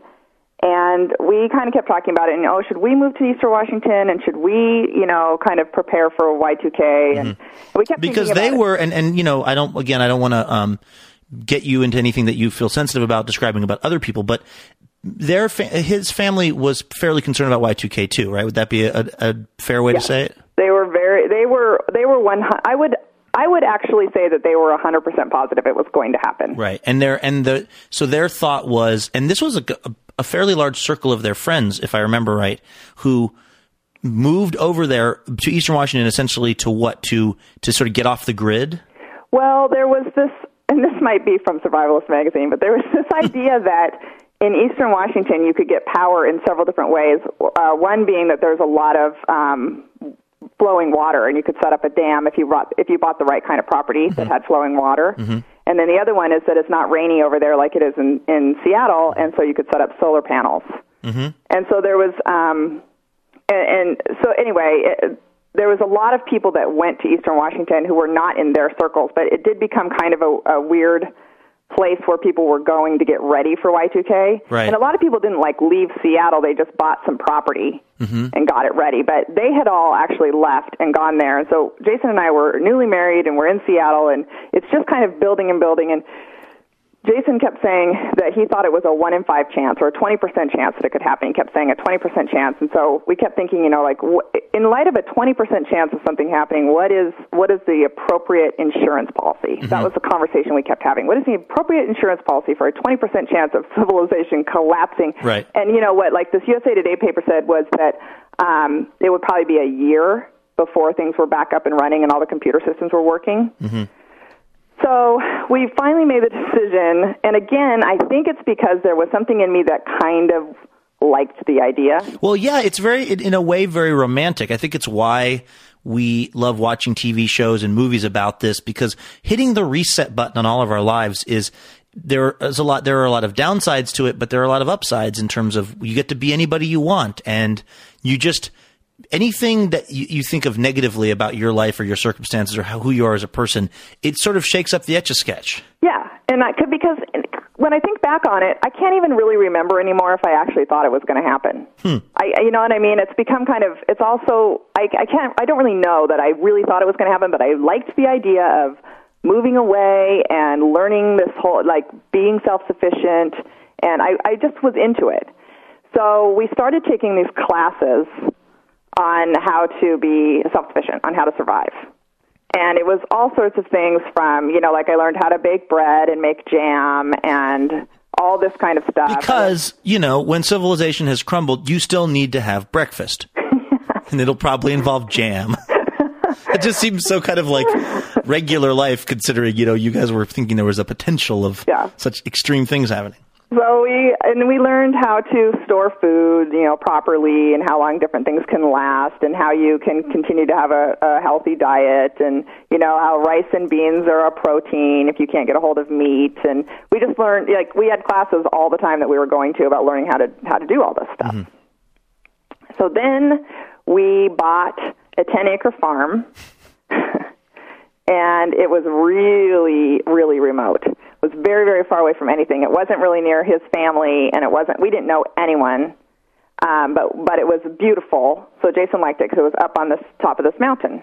Speaker 5: and we kind of kept talking about it and oh should we move to Eastern Washington and should we you know kind of prepare for Y2K and we kept
Speaker 4: Mm-hmm. because they
Speaker 5: about it.
Speaker 4: were and and you know i don't again i don't want to um get you into anything that you feel sensitive about describing about other people but their fa- his family was fairly concerned about Y2K too, right? Would that be a, a fair way
Speaker 5: Yes.
Speaker 4: to say it?
Speaker 5: They were very. They were. They were one. I would. I would actually say that they were 100% positive it was going to happen.
Speaker 4: Right. And their and the so their thought was, and this was a, a fairly large circle of their friends, if I remember right, who moved over there to Eastern Washington essentially to what to to sort of get off the grid.
Speaker 5: Well, there was this, and this might be from Survivalist magazine, but there was this idea that in eastern Washington you could get power in several different ways. Uh, one being that there's a lot of um, flowing water, and you could set up a dam if you bought if you bought the right kind of property that had flowing water. And then the other one is that it's not rainy over there like it is in in Seattle, and so you could set up solar panels. And so there was, um, and, and so anyway, it, there was a lot of people that went to Eastern Washington who were not in their circles, but it did become kind of a, a weird place where people were going to get ready for Y2K.
Speaker 4: Right.
Speaker 5: And a lot of people didn't like leave Seattle; they just bought some property mm-hmm. and got it ready. But they had all actually left and gone there, and so Jason and I were newly married, and we're in Seattle, and it's just kind of building and building and. Jason kept saying that he thought it was a one in five chance or a 20% chance that it could happen. He kept saying a 20% chance. And so we kept thinking, you know, like wh- in light of a 20% chance of something happening, what is, what is the appropriate insurance policy? That was the conversation we kept having. What is the appropriate insurance policy for a 20% chance of civilization collapsing?
Speaker 4: Right.
Speaker 5: And you know what, like this USA Today paper said was that um, it would probably be a year before things were back up and running and all the computer systems were working. So we finally made the decision, and again, I think it's because there was something in me that kind of liked the idea.
Speaker 4: Well, yeah, it's very in a way very romantic. I think it's why we love watching TV shows and movies about this because hitting the reset button on all of our lives is there is a lot there are a lot of downsides to it, but there are a lot of upsides in terms of you get to be anybody you want and you just anything that you, you think of negatively about your life or your circumstances or how, who you are as a person, it sort of shakes up the etch a sketch.
Speaker 5: Yeah, and I could because when I think back on it, I can't even really remember anymore if I actually thought it was going to happen. Hmm. I, I- you know what I mean? It's become kind of. It's also I, I can't. I don't really know that I really thought it was going to happen, but I liked the idea of moving away and learning this whole like being self sufficient, and I, I just was into it. So we started taking these classes on how to be self sufficient, on how to survive. And it was all sorts of things from, you know, like I learned how to bake bread and make jam and all this kind of stuff.
Speaker 4: Because, you know, when civilization has crumbled, you still need to have breakfast. and it'll probably involve jam. it just seems so kind of like regular life considering, you know, you guys were thinking there was a potential of
Speaker 5: Yeah.
Speaker 4: such extreme things happening.
Speaker 5: So we and we learned how to store food, you know, properly, and how long different things can last, and how you can continue to have a, a healthy diet, and you know how rice and beans are a protein if you can't get a hold of meat, and we just learned like we had classes all the time that we were going to about learning how to how to do all this stuff. Mm-hmm. So then we bought a ten acre farm and it was really, really remote. Was very, very far away from anything. It wasn't really near his family, and it wasn't. We didn't know anyone, um, but but it was beautiful. So Jason liked it because it was up on the top of this mountain.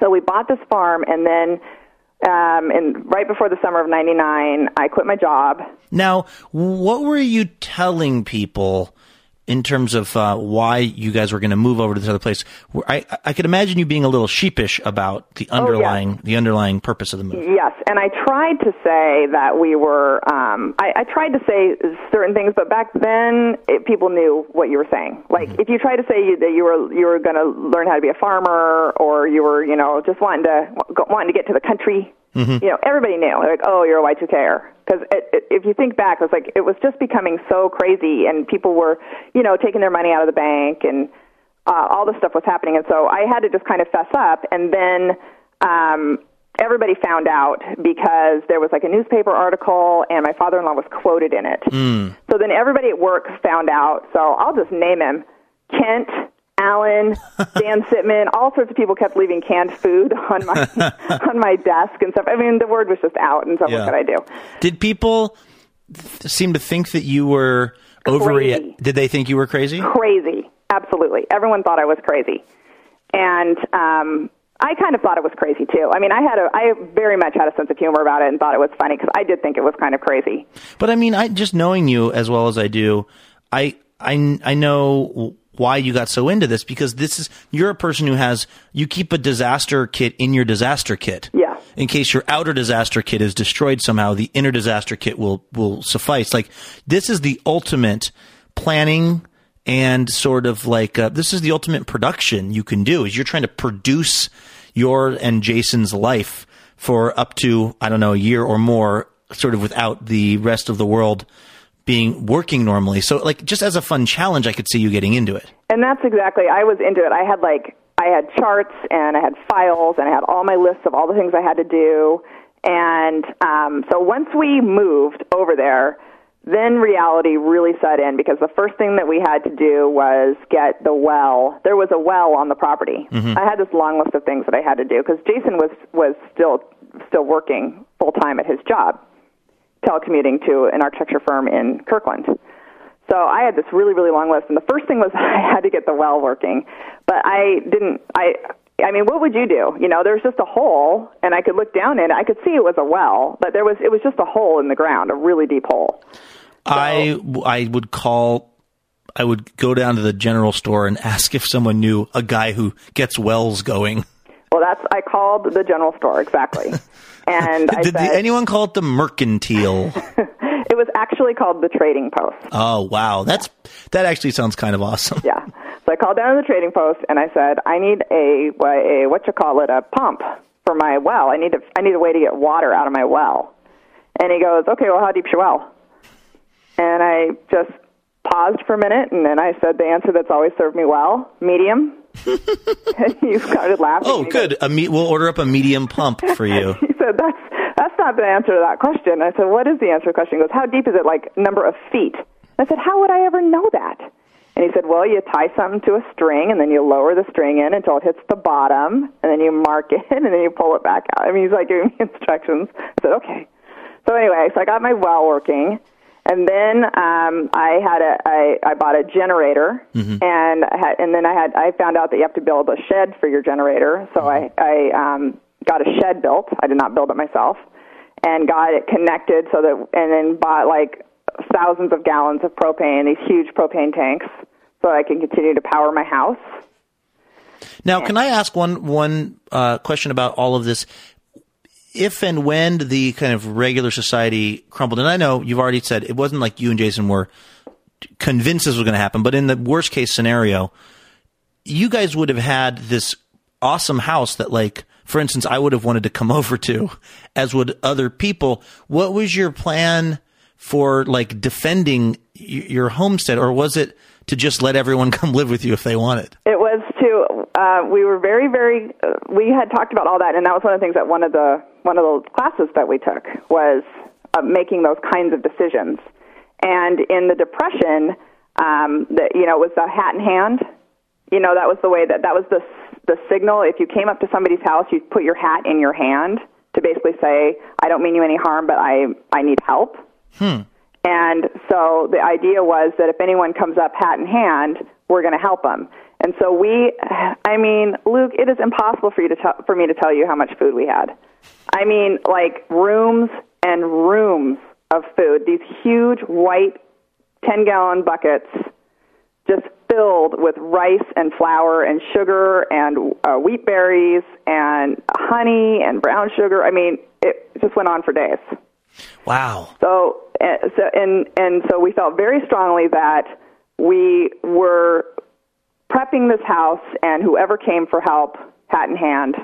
Speaker 5: So we bought this farm, and then. Um, and right before the summer of '99, I quit my job.
Speaker 4: Now, what were you telling people in terms of uh, why you guys were going to move over to this other place? I, I could imagine you being a little sheepish about the underlying the underlying purpose of the move.
Speaker 5: Yes, and I tried to say that we were. Um, I, I tried to say certain things, but back then it, people knew what you were saying. Like if you tried to say you, that you were you were going to learn how to be a farmer, or you were you know just wanting to wanting to get to the country. You know, everybody knew. Like, oh, you're a Y2Ker. Because it, it, if you think back, it was like it was just becoming so crazy, and people were, you know, taking their money out of the bank, and uh, all this stuff was happening. And so I had to just kind of fess up, and then um, everybody found out because there was like a newspaper article and my father-in-law was quoted in it. So then everybody at work found out. So I'll just name him Kent, Alan, Dan Sitman, all sorts of people kept leaving canned food on my on my desk and stuff. I mean, the word was just out, and so
Speaker 4: Yeah.
Speaker 5: what could I do?
Speaker 4: Did people th- seem to think that you were over?
Speaker 5: Crazy.
Speaker 4: Did they think you were crazy?
Speaker 5: crazy. Absolutely, everyone thought I was crazy, and um, I kind of thought it was crazy too. I mean, I had a, I very much had a sense of humor about it and thought it was funny because I did think it was kind of crazy.
Speaker 4: But I mean, I just knowing you as well as I do, I I I know why you got so into this because this is you're a person who has you keep a disaster kit in your disaster kit.
Speaker 5: Yeah.
Speaker 4: In case your outer disaster kit is destroyed somehow, the inner disaster kit will will suffice. Like this is the ultimate planning and sort of like uh, this is the ultimate production you can do is you're trying to produce your and Jason's life for up to I don't know a year or more sort of without the rest of the world being working normally. So like just as a fun challenge I could see you getting into it.
Speaker 5: And that's exactly I was into it. I had like I had charts and I had files and I had all my lists of all the things I had to do. And um, so once we moved over there, then reality really set in because the first thing that we had to do was get the well. There was a well on the property. I had this long list of things that I had to do because Jason was was still still working full time at his job, telecommuting to an architecture firm in Kirkland. So I had this really really long list, and the first thing was I had to get the well working, but I didn't. I I mean, what would you do? You know, there's just a hole, and I could look down in it. I could see it was a well, but there was it was just a hole in the ground, a really deep hole.
Speaker 4: I I would call I would go down to the general store and ask if someone knew a guy who gets wells going.
Speaker 5: Well, that's I called the general store exactly, and I
Speaker 4: Did
Speaker 5: said
Speaker 4: anyone call it the mercantile?
Speaker 5: it was actually called the Trading Post.
Speaker 4: oh wow, that's that actually sounds kind of awesome.
Speaker 5: Yeah. So I called down to the Trading Post and I said, I need a a what you call it a pump for my well. I need a I need a way to get water out of my well. And he goes, Okay, well, how deep's your well? And I just paused for a minute and then I said the answer that's always served me well, medium. and he started laughing.
Speaker 4: Oh,
Speaker 5: goes,
Speaker 4: good. A me- we'll order up a medium pump for you.
Speaker 5: he said, "That's that's not the answer to that question." I said, "What is the answer to the question?" He goes, "How deep is it? Like number of feet?" I said, "How would I ever know that?" And he said, "Well, you tie something to a string, and then you lower the string in until it hits the bottom, and then you mark it, and then you pull it back out." I mean, he's like giving me instructions. I said, "Okay." So anyway, so I got my well working, and then um, I had a I, I bought a generator, and I had, and then I had I found out that you have to build a shed for your generator. So I I um, got a shed built. I did not build it myself, and got it connected so that and then bought like thousands of gallons of propane, these huge propane tanks, so I can continue to power my house.
Speaker 4: Now, can I ask one one uh, question about all of this? If and when the kind of regular society crumbled, and I know you've already said it wasn't like you and Jason were convinced this was going to happen, but in the worst case scenario, you guys would have had this awesome house that, like, for instance, I would have wanted to come over to, as would other people. What was your plan for like defending your homestead, or was it to just let everyone come live with you if they wanted?
Speaker 5: It was to uh, we were very very uh, we had talked about all that, and that was one of the things that one of the one of the classes that we took was uh, making those kinds of decisions. And in the depression, um, that you know, it was the hat in hand. You know, that was the way that that was the the signal. If you came up to somebody's house, you put your hat in your hand to basically say, "I don't mean you any harm, but I I need help." And so the idea was that if anyone comes up hat in hand, we're going to help them. And so we, I mean, Luke, it is impossible for you to tell, for me to tell you how much food we had. I mean, like rooms and rooms of food. These huge white ten gallon buckets, just filled with rice and flour and sugar and uh, wheat berries and honey and brown sugar. I mean, it just went on for days.
Speaker 4: Wow.
Speaker 5: So, uh, so and and so we felt very strongly that we were prepping this house, and whoever came for help, hat in hand,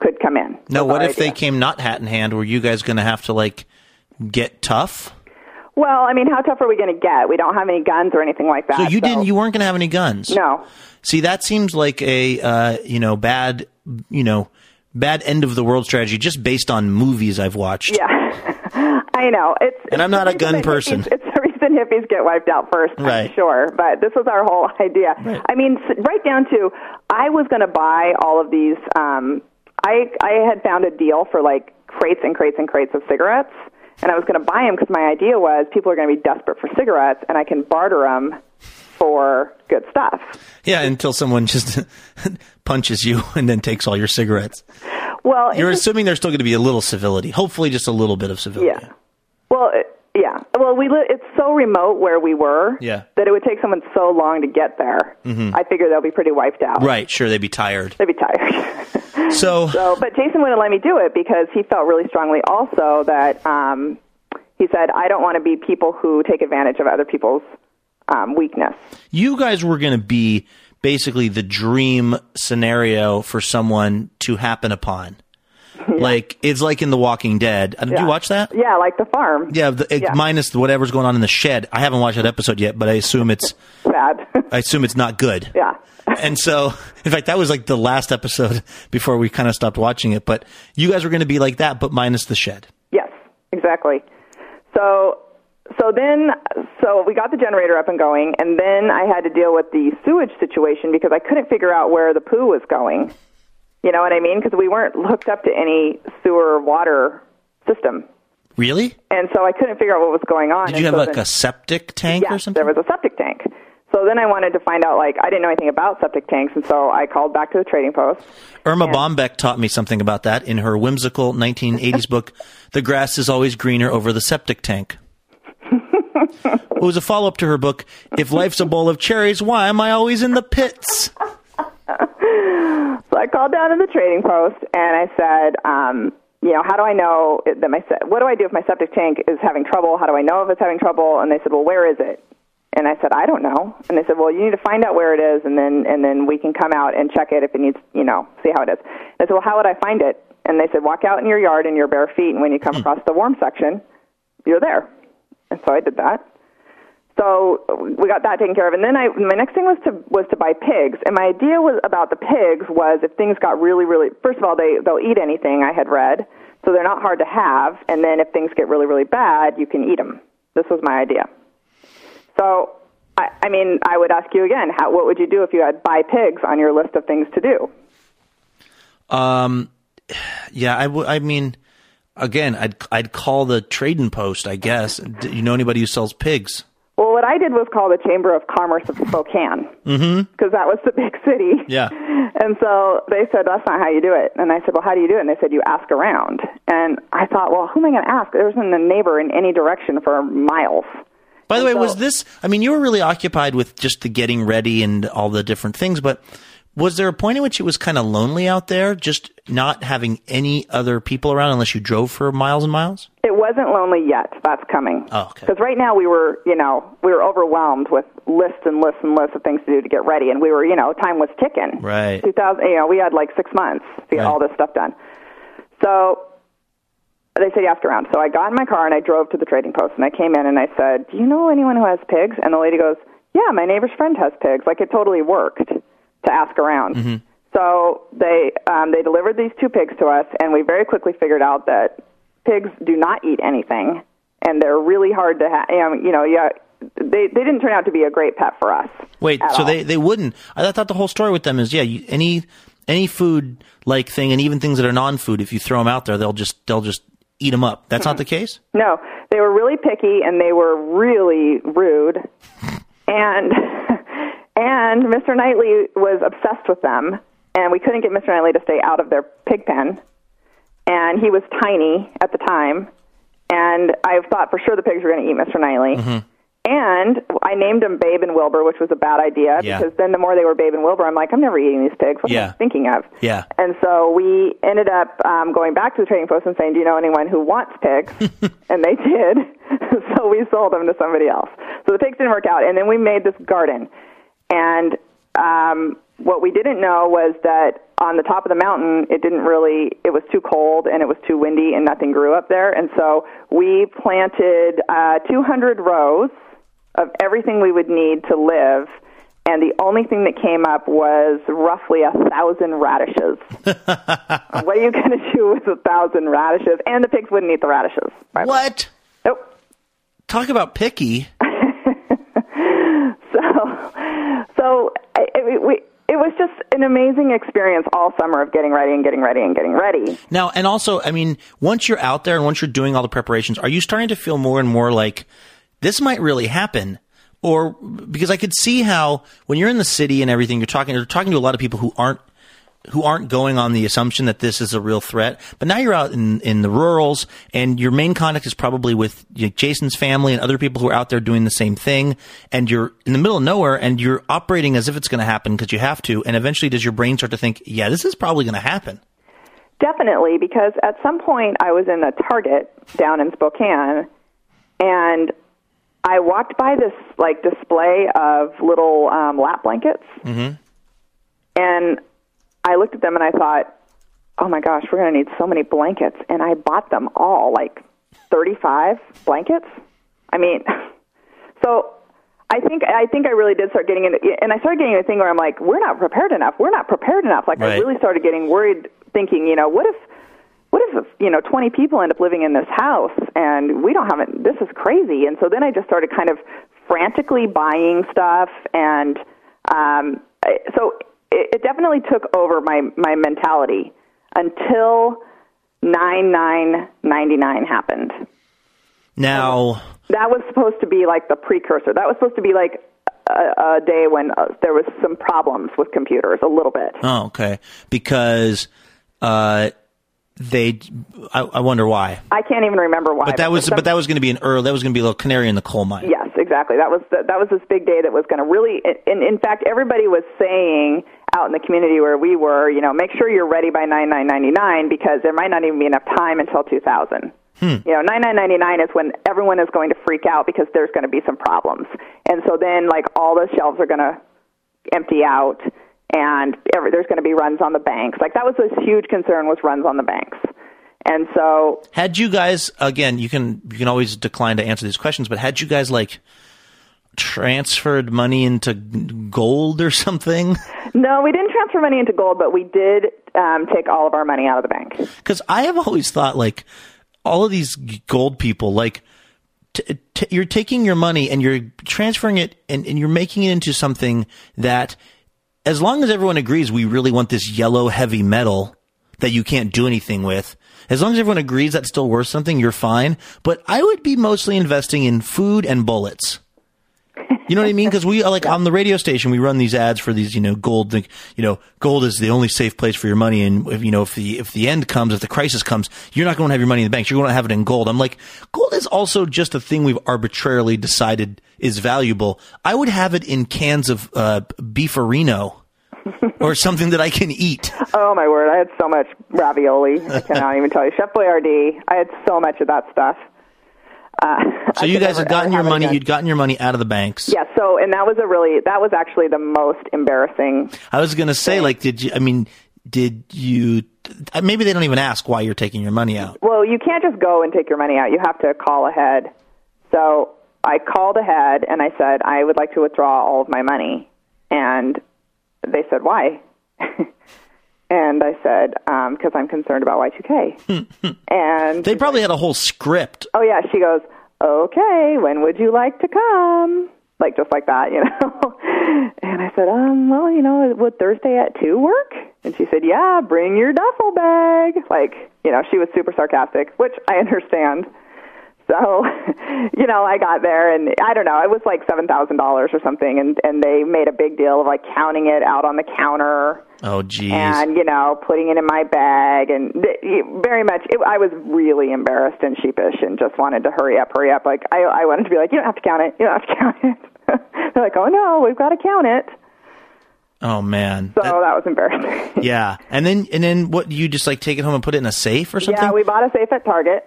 Speaker 5: could come in.
Speaker 4: No, what if they came not hat in hand? Were you guys going to have to like get tough?
Speaker 5: Well, I mean, how tough are we going to get? We don't have any guns or anything like that.
Speaker 4: So you didn't. You weren't going to have any guns.
Speaker 5: No.
Speaker 4: See, that seems like a uh, you know bad you know bad end of the world strategy just based on movies I've watched.
Speaker 5: Yeah, I know. It's
Speaker 4: And I'm not a gun person.
Speaker 5: hippies- It's hippies get wiped out first, I'm sure. But this was our whole idea. I mean, right down to I was going to buy all of these. Um, I I had found a deal for like crates and crates and crates of cigarettes, and I was going to buy them because my idea was people are going to be desperate for cigarettes, and I can barter them for good stuff.
Speaker 4: Yeah, until someone just punches you and then takes all your cigarettes.
Speaker 5: Well,
Speaker 4: You're assuming there's still going to be a little civility. Hopefully, just a little bit of civility.
Speaker 5: yeah. Well, it. Well, we li- it's so remote where we were
Speaker 4: Yeah.
Speaker 5: that it would take someone so long to get there. Mm-hmm. I figure they'll be pretty wiped out.
Speaker 4: Right. Sure, they'd be tired.
Speaker 5: They'd be tired.
Speaker 4: So,
Speaker 5: So, but Jason wouldn't let me do it because he felt really strongly also that um, he said, I don't want to be people who take advantage of other people's um, weakness.
Speaker 4: you guys were going to be basically the dream scenario for someone to happen upon. Like it's like in The Walking Dead. Um, Did
Speaker 5: Yeah.
Speaker 4: you watch that?
Speaker 5: Yeah, like the farm.
Speaker 4: Yeah, the, it-
Speaker 5: Yeah.
Speaker 4: minus whatever's going on in the shed. I haven't watched that episode yet, but I assume it's
Speaker 5: bad.
Speaker 4: I assume it's not good.
Speaker 5: yeah.
Speaker 4: And so, in fact, that was like the last episode before we kind of stopped watching it. But you guys were going to be like that, but minus the shed.
Speaker 5: Yes, exactly. So, so then, so we got the generator up and going, and then I had to deal with the sewage situation because I couldn't figure out where the poo was going. You know what I mean? Because we weren't hooked up to any sewer water system,
Speaker 4: Really?
Speaker 5: and so I couldn't figure out what was going on.
Speaker 4: Did
Speaker 5: and
Speaker 4: you have
Speaker 5: so
Speaker 4: like
Speaker 5: then-
Speaker 4: a septic tank or something?
Speaker 5: there was a septic tank. So then I wanted to find out, like, I didn't know anything about septic tanks, and so I called back to the trading post.
Speaker 4: Erma Bombeck taught me something about that in her whimsical 1980s book, The Grass is Always Greener Over the Septic Tank. it was a follow up to her book, If Life's a Bowl of Cherries, Why Am I Always in the Pits?
Speaker 5: So I called down to the trading post and I said, um, you know, how do I know that my se- what do I do if my septic tank is having trouble? How do I know if it's having trouble? And they said, well, where is it? And I said, I don't know. And they said, well, you need to find out where it is, and then and then we can come out and check it if it needs, you know, see how it is. And I said, well, how would I find it? And they said, walk out in your yard in your bare feet, and when you come across the warm section, you're there. And so I did that. So we got that taken care of, and then I my next thing was to was to buy pigs. And my idea was about the pigs was if things got really really first of all they they'll eat anything I had read, so they're not hard to have. And then if things get really really bad, you can eat them. This was my idea. So I, I mean I would ask you again, how what would you do if you had buy pigs on your list of things to do?
Speaker 4: Um, Yeah, I would. I mean, again, I'd I'd call the trading post. I guess. Do you know anybody who sells pigs?
Speaker 5: Well, what I did was call the Chamber of Commerce of Spokane mm-hmm. because that was the big city.
Speaker 4: Yeah.
Speaker 5: And so they said, that's not how you do it. And I said, well, how do you do it? And they said, you ask around. And I thought, well, who am I going to ask? There wasn't a neighbor in any direction for miles.
Speaker 4: By the way,
Speaker 5: so-
Speaker 4: was this? I mean, you were really occupied with just the getting ready and all the different things, but was there a point in which it was kind of lonely out there, just not having any other people around unless you drove for miles and miles?
Speaker 5: It wasn't lonely yet. That's coming.
Speaker 4: Oh, okay.
Speaker 5: Because right now we were, you know, we were overwhelmed with lists and lists and lists of things to do to get ready, and we were, you know, time was ticking.
Speaker 4: Right.
Speaker 5: 2000, you know, we had like six months to get
Speaker 4: Right.
Speaker 5: all this stuff done. So they said, you ask around. So I got in my car and I drove to the trading post, and I came in and I said, do you know anyone who has pigs? And the lady goes, yeah, my neighbor's friend has pigs. Like it totally worked to ask around.
Speaker 4: Mm-hmm.
Speaker 5: So they um, they delivered these two pigs to us, and we very quickly figured out that pigs do not eat anything, and they're really hard to have. You know, yeah, they they didn't turn out to be a great pet for us.
Speaker 4: Wait, so
Speaker 5: all.
Speaker 4: they they wouldn't? I thought the whole story with them is yeah, you, any any food like thing, and even things that are non-food, if you throw them out there, they'll just they'll just eat them up. That's not the case.
Speaker 5: No, they were really picky and they were really rude. And and Mr. Knightley was obsessed with them and we couldn't get Mr. Knightley to stay out of their pig pen. And he was tiny at the time and I thought for sure the pigs were going to eat Mr. Knightley. And I named them Babe and Wilbur, which was a bad idea
Speaker 4: Yeah.
Speaker 5: because then the more they were Babe and Wilbur, I'm like, I'm never eating these pigs. What am
Speaker 4: Yeah.
Speaker 5: I thinking of?
Speaker 4: Yeah.
Speaker 5: And so we ended up um, going back to the trading post and saying, "Do you know anyone who wants pigs?" and they did. so we sold them to somebody else. So the pigs didn't work out, and then we made this garden. And um, what we didn't know was that on the top of the mountain, it didn't really. It was too cold and it was too windy, and nothing grew up there. And so we planted uh, 200 rows of everything we would need to live. And the only thing that came up was roughly a thousand radishes. what are you going to do with a thousand radishes? And the pigs wouldn't eat the radishes. way.
Speaker 4: What?
Speaker 5: Nope.
Speaker 4: Talk about picky.
Speaker 5: So, I, it, we, it was just an amazing experience all summer of getting ready and getting ready and getting ready.
Speaker 4: Now, and also, I mean, once you're out there and once you're doing all the preparations, are you starting to feel more and more like this might really happen? or because I could see how when you're in the city and everything, you're talking you're talking to a lot of people who aren't who aren't going on the assumption that this is a real threat. But now you're out in, in the rurals and your main contact is probably with you know, Jason's family and other people who are out there doing the same thing. And you're in the middle of nowhere and you're operating as if it's going to happen because you have to. And eventually does your brain start to think, yeah, this is probably going to happen?
Speaker 5: Definitely, because at some point I was in a Target down in Spokane and I walked by this like display of little um, lap blankets.
Speaker 4: Mm-hmm.
Speaker 5: And I looked at them and I thought, oh my gosh, we're going to need so many blankets. And I bought them all, like 35 blankets. I mean, so I think I think I really did start getting into, and I started getting into a thing where I'm like, we're not prepared enough. We're not prepared enough. Like
Speaker 4: Right.
Speaker 5: I really started getting worried, thinking, you know, what if, what if you know 20 people end up living in this house and we don't have it? This is crazy. And so then I just started kind of frantically buying stuff, and um, so it, it definitely took over my my mentality until nine nine ninety nine happened
Speaker 4: Now,
Speaker 5: that was supposed to be like the precursor. That was supposed to be like a, a day when uh, there was some problems with computers, a little bit.
Speaker 4: oh, okay. Because, uh, they, I, I wonder why.
Speaker 5: I can't even remember why.
Speaker 4: But that was,
Speaker 5: some-
Speaker 4: but that was going to be an early, that was going to be a little canary in the coal mine.
Speaker 5: Yes, exactly. That was the, that was this big day that was going to really. In, in fact, everybody was saying out in the community where we were, you know, make sure you're ready by nine nine ninety nine because there might not even be enough time until two thousand. Hmm. You know, nine nine ninety nine is when everyone is going to freak out because there's going to be some problems, and so then like all the shelves are going to empty out, and every, there's going to be runs on the banks. Like that was this huge concern was runs on the banks, and so
Speaker 4: Had you guys again? You can you can always decline to answer these questions, but had you guys like transferred money into gold or something?
Speaker 5: no, we didn't transfer money into gold, but we did um, take all of our money out of the bank.
Speaker 4: Because I have always thought like all of these gold people like. T- t- you're taking your money and you're transferring it and, and you're making it into something that as long as everyone agrees we really want this yellow heavy metal that you can't do anything with as long as everyone agrees that's still worth something you're fine but i would be mostly investing in food and bullets you know what I mean? Because we are like on the radio station, we run these ads for these, you know, gold. You know, gold is the only safe place for your money, and if, you know, if the if the end comes, if the crisis comes, you're not going to have your money in the banks. You're going to have it in gold. I'm like, gold is also just a thing we've arbitrarily decided is valuable. I would have it in cans of uh, Beefaroni or something that I can eat.
Speaker 5: Oh my word! I had so much ravioli. I cannot even tell you. Chef Boyardee. I had so much of that stuff. Uh,
Speaker 4: So you guys had gotten your money. You'd gotten your money out of the banks.
Speaker 5: Yeah. So, and that was a really that was actually the most embarrassing.
Speaker 4: I was going to say, like, did you? I mean, did you? Maybe they don't even ask why you're taking your money out.
Speaker 5: Well, you can't just go and take your money out. You have to call ahead. So I called ahead and I said I would like to withdraw all of my money, and they said why. And I said, because I'm concerned about Y2K. and
Speaker 4: They probably had a whole script.
Speaker 5: oh yeah, she goes, okay, when would you like to come? Like just like that, you know. and I said, um, well, you know, would Thursday at two work? And she said, yeah, bring your duffel bag. Like, you know, she was super sarcastic, which I understand. So, you know, I got there and I don't know, it was like seven thousand dollars or something, and and they made a big deal of like counting it out on the counter
Speaker 4: Oh, geez.
Speaker 5: and you know putting it in my bag and th- very much it, i was really embarrassed and sheepish and just wanted to hurry up hurry up like i i wanted to be like you don't have to count it you don't have to count it they're like oh no we've got to count it
Speaker 4: oh man.
Speaker 5: so
Speaker 4: That-
Speaker 5: that was embarrassing
Speaker 4: yeah. And then and then what? You just like take it home and put it in a safe or something?
Speaker 5: yeah we bought a safe at target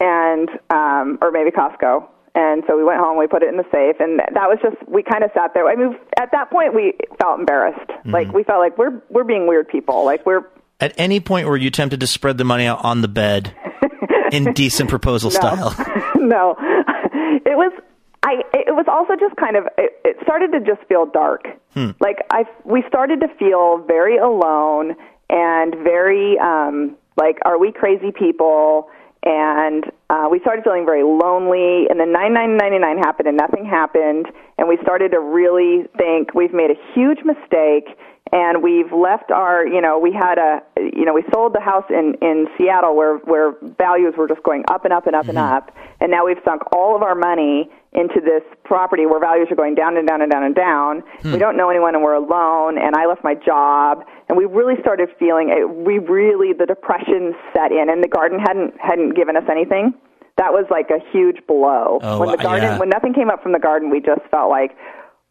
Speaker 5: and um or maybe costco and so we went home we put it in the safe and that was just we kind of sat there i mean at that point we felt embarrassed like we felt like we're we're being weird people like we're
Speaker 4: At any point were you tempted to spread the money out on the bed in decent proposal style?
Speaker 5: no, it was. I. It was also just kind of. It, it started to just feel dark. Like I, we started to feel very alone and very um, like, are we crazy people? And uh, we started feeling very lonely. And then nine nine ninety nine happened, and nothing happened. And we started to really think we've made a huge mistake and we've left our you know we had a you know we sold the house in in Seattle where where values were just going up and up and up and up and now we've sunk all of our money into this property where values are going down and down and down and down. Hmm. We don't know anyone and we're alone and I left my job and we really started feeling it we really the depression set in and the garden hadn't hadn't given us anything. That was like a huge blow.
Speaker 4: Oh,
Speaker 5: when the garden
Speaker 4: yeah.
Speaker 5: when nothing came up from the garden, we just felt like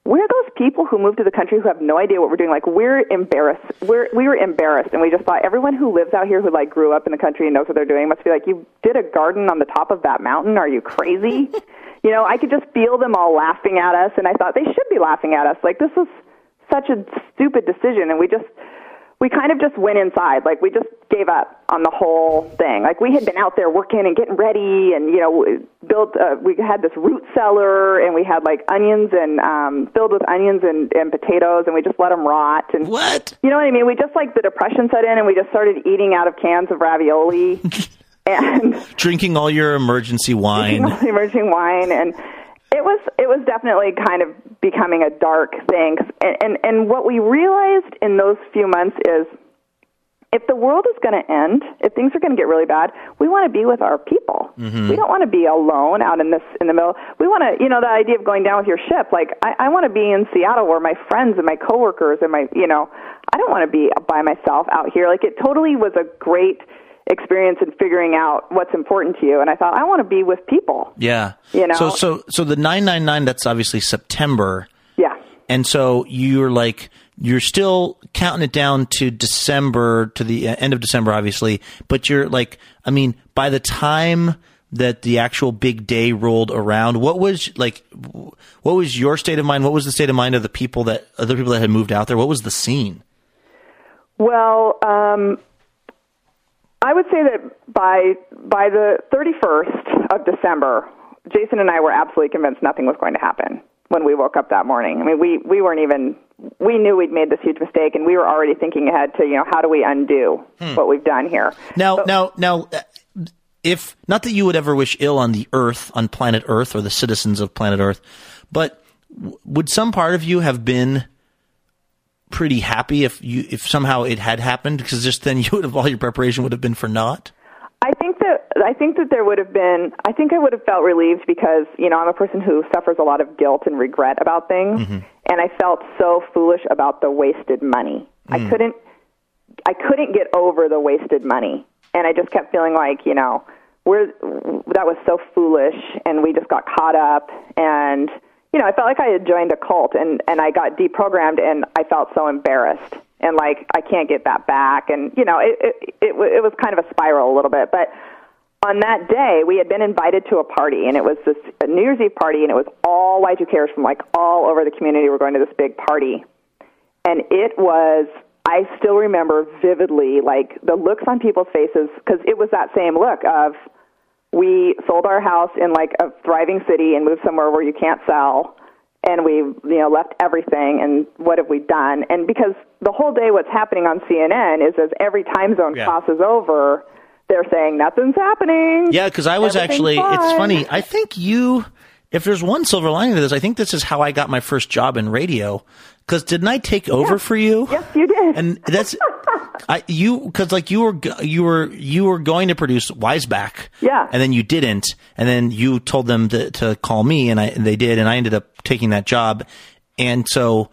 Speaker 5: we're those people who moved to the country who have no idea what we're doing. Like we're embarrassed. We're we were embarrassed, and we just thought everyone who lives out here who like grew up in the country and knows what they're doing must be like, you did a garden on the top of that mountain. Are you crazy? you know, I could just feel them all laughing at us, and I thought they should be laughing at us. Like this was such a stupid decision, and we just we kind of just went inside. Like we just gave up on the whole thing. Like we had been out there working and getting ready, and you know, built. Uh, we had this root cellar, and we had like onions and um, filled with onions and, and potatoes, and we just let them rot. And
Speaker 4: What?
Speaker 5: you know what I mean? We just like the depression set in, and we just started eating out of cans of ravioli, and
Speaker 4: Drinking all your emergency wine.
Speaker 5: emerging wine and it was it was definitely kind of becoming a dark thing and and, and what we realized in those few months is if the world is going to end, if things are going to get really bad, we want to be with our people. Mm-hmm. We don't want to be alone out in this in the middle. We want to, you know, the idea of going down with your ship. Like I, I want to be in Seattle where my friends and my coworkers and my, you know, I don't want to be by myself out here. Like it totally was a great experience in figuring out what's important to you. And I thought I want to be with people.
Speaker 4: Yeah.
Speaker 5: You know?
Speaker 4: So so so the 999 that's obviously September.
Speaker 5: Yeah.
Speaker 4: And so you're like you're still counting it down to December to the end of December obviously, but you're like I mean by the time that the actual big day rolled around, what was like what was your state of mind? What was the state of mind of the people that other people that had moved out there? What was the scene?
Speaker 5: Well, um, I would say that by by the 31st of December, Jason and I were absolutely convinced nothing was going to happen when we woke up that morning. I mean, we we weren't even we knew we'd made this huge mistake, and we were already thinking ahead to you know how do we undo what we've done here.
Speaker 4: Now, now, now, uh, if not that you would ever wish ill on the Earth, on planet Earth, or the citizens of planet Earth, but w- would some part of you have been pretty happy if you if somehow it had happened? Because just then you would have all your preparation would have been for naught.
Speaker 5: I think that I think that there would have been. I think I would have felt relieved because you know I'm a person who suffers a lot of guilt and regret about things, mm-hmm. and I felt so foolish about the wasted money. I mm. couldn't. I couldn't get over the wasted money, and I just kept feeling like you know we're that was so foolish, and we just got caught up, and you know I felt like I had joined a cult, and and I got deprogrammed, and I felt so embarrassed, and like I can't get that back, and you know it it it, it was kind of a spiral a little bit, but on that day, we had been invited to a party, and it was this a New Year's Eve party, and it was all Y2Kers from like all over the community were going to this big party, and it was. I still remember vividly, like the looks on people's faces, because it was that same look of we sold our house in like a thriving city and moved somewhere where you can't sell and we you know left everything and what have we done and because the whole day what's happening on CNN is as every time zone
Speaker 4: Yeah.
Speaker 5: crosses over they're saying nothing's happening
Speaker 4: Yeah, because I was
Speaker 5: Everything's
Speaker 4: actually. It's funny. I think you. If there's one silver lining to this, I think this is how I got my first job in radio. Because didn't I take over for you?
Speaker 5: yes you did
Speaker 4: and that's I you because like you were you were you were going to produce Wiseback,
Speaker 5: Yeah.
Speaker 4: and then you didn't, and then you told them to, to call me, and I and they did, and I ended up taking that job, and so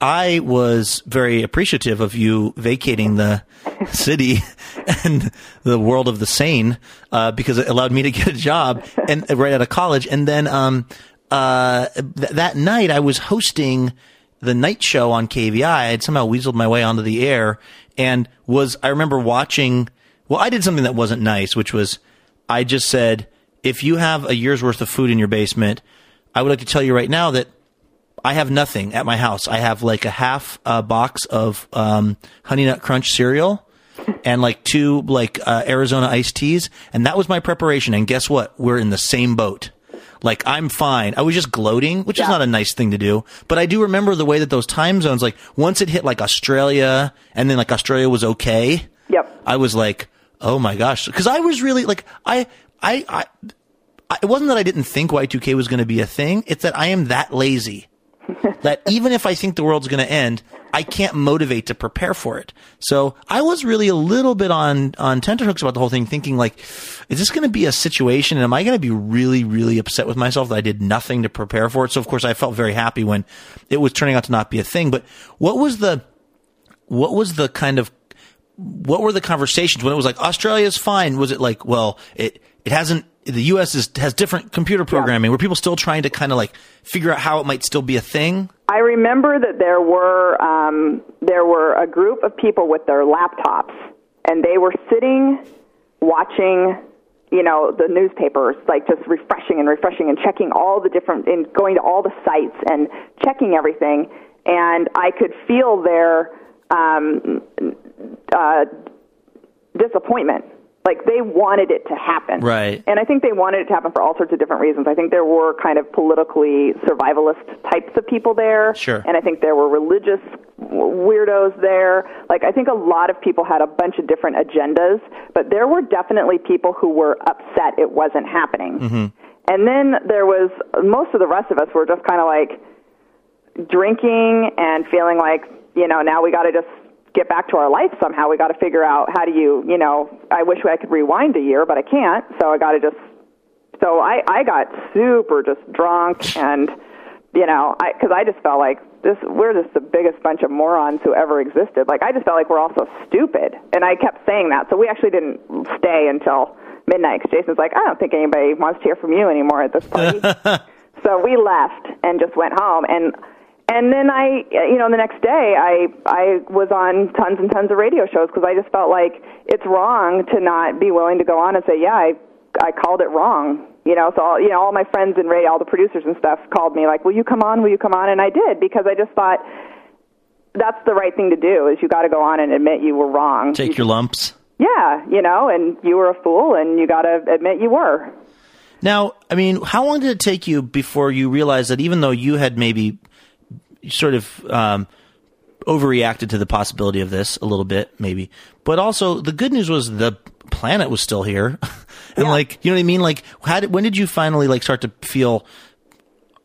Speaker 4: I was very appreciative of you vacating the city and the world of the sane uh, because it allowed me to get a job and right out of college, and then um uh th- that night I was hosting the night show on KVI. I had somehow weaseled my way onto the air and was, I remember watching, well, I did something that wasn't nice, which was I just said, if you have a year's worth of food in your basement, I would like to tell you right now that I have nothing at my house. I have like a half uh, box of um, Honey Nut Crunch cereal and like two like uh, Arizona iced teas, and that was my preparation. And guess what? We're in the same boat. Like I'm fine. I was just gloating, which is not a nice thing to do. But I do remember the way that those time zones, like once it hit like Australia, and then like Australia was okay.
Speaker 5: Yep.
Speaker 4: I was like, oh my gosh, because I was really like I I I. I- It wasn't that I didn't think Y2K was going to be a thing. It's that I am that lazy that even if I think the world's going to end, I can't motivate to prepare for it. So I was really a little bit on, on tenterhooks about the whole thing, thinking like, is this going to be a situation and am I going to be really, really upset with myself that I did nothing to prepare for it? So of course I felt very happy when it was turning out to not be a thing. But what was the, what was the kind of, what were the conversations when it was like, Australia's fine? Was it like, well, it, it hasn't, the U.S. Is, has different computer programming. Yeah. Were people still trying to kind of like figure out how it might still be a thing?
Speaker 5: I remember that there were um, there were a group of people with their laptops, and they were sitting watching, you know, the newspapers, like just refreshing and refreshing and checking all the different and going to all the sites and checking everything. And I could feel their um, uh, disappointment like they wanted it to happen.
Speaker 4: Right.
Speaker 5: And I think they wanted it to happen for all sorts of different reasons. I think there were kind of politically survivalist types of people there.
Speaker 4: Sure.
Speaker 5: And I think there were religious weirdos there. Like I think a lot of people had a bunch of different agendas, but there were definitely people who were upset it wasn't happening.
Speaker 4: Mm-hmm.
Speaker 5: And then there was most of the rest of us were just kind of like drinking and feeling like, you know, now we got to just get back to our life somehow. We got to figure out how do you, you know, I wish I could rewind a year, but I can't. So I got to just, so I, I got super just drunk and, you know, I, cause I just felt like this, we're just the biggest bunch of morons who ever existed. Like I just felt like we're all so stupid. And I kept saying that. So we actually didn't stay until midnight because Jason's like, I don't think anybody wants to hear from you anymore at this party. so we left and just went home and, and then I, you know, the next day I I was on tons and tons of radio shows because I just felt like it's wrong to not be willing to go on and say, yeah, I I called it wrong. You know, so all, you know, all my friends in radio, all the producers and stuff called me like, "Will you come on? Will you come on?" And I did because I just thought that's the right thing to do. Is you got to go on and admit you were wrong.
Speaker 4: Take
Speaker 5: you,
Speaker 4: your lumps.
Speaker 5: Yeah, you know, and you were a fool, and you got to admit you were.
Speaker 4: Now, I mean, how long did it take you before you realized that even though you had maybe sort of um, overreacted to the possibility of this a little bit, maybe. But also, the good news was the planet was still here, and yeah. like, you know what I mean? Like, how did, when did you finally like start to feel?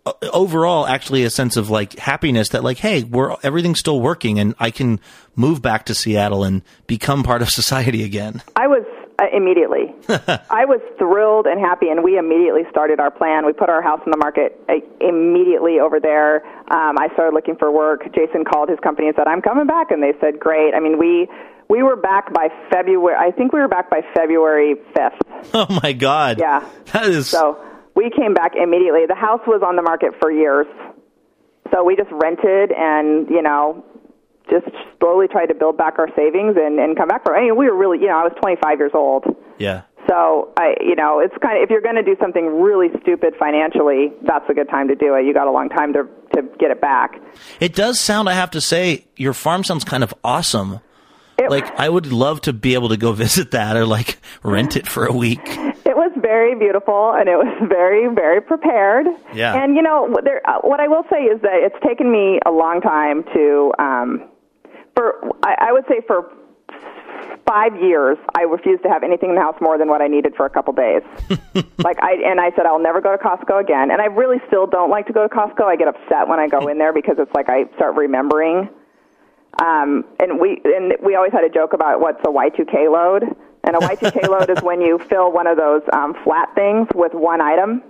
Speaker 4: Uh, overall actually a sense of like happiness that like hey we're everything's still working and i can move back to seattle and become part of society again
Speaker 5: i was uh, immediately. I was thrilled and happy, and we immediately started our plan. We put our house in the market uh, immediately over there. Um, I started looking for work. Jason called his company and said, "I'm coming back," and they said, "Great." I mean, we we were back by February. I think we were back by February fifth.
Speaker 4: Oh my God!
Speaker 5: Yeah,
Speaker 4: that is
Speaker 5: so. We came back immediately. The house was on the market for years, so we just rented and you know just slowly tried to build back our savings and, and come back for. I mean, we were really, you know, I was 25 years old.
Speaker 4: Yeah.
Speaker 5: So I, you know, it's kind of if you're going to do something really stupid financially, that's a good time to do it. You got a long time to to get it back.
Speaker 4: It does sound, I have to say, your farm sounds kind of awesome. It, like I would love to be able to go visit that or like rent it for a week.
Speaker 5: It was very beautiful and it was very very prepared.
Speaker 4: Yeah.
Speaker 5: And you know, there, uh, what I will say is that it's taken me a long time to um for I, I would say for five years, I refused to have anything in the house more than what I needed for a couple days. like I and I said I'll never go to Costco again. And I really still don't like to go to Costco. I get upset when I go in there because it's like I start remembering. Um, and we and we always had a joke about what's a Y2K load. And a Y2K load is when you fill one of those um, flat things with one item.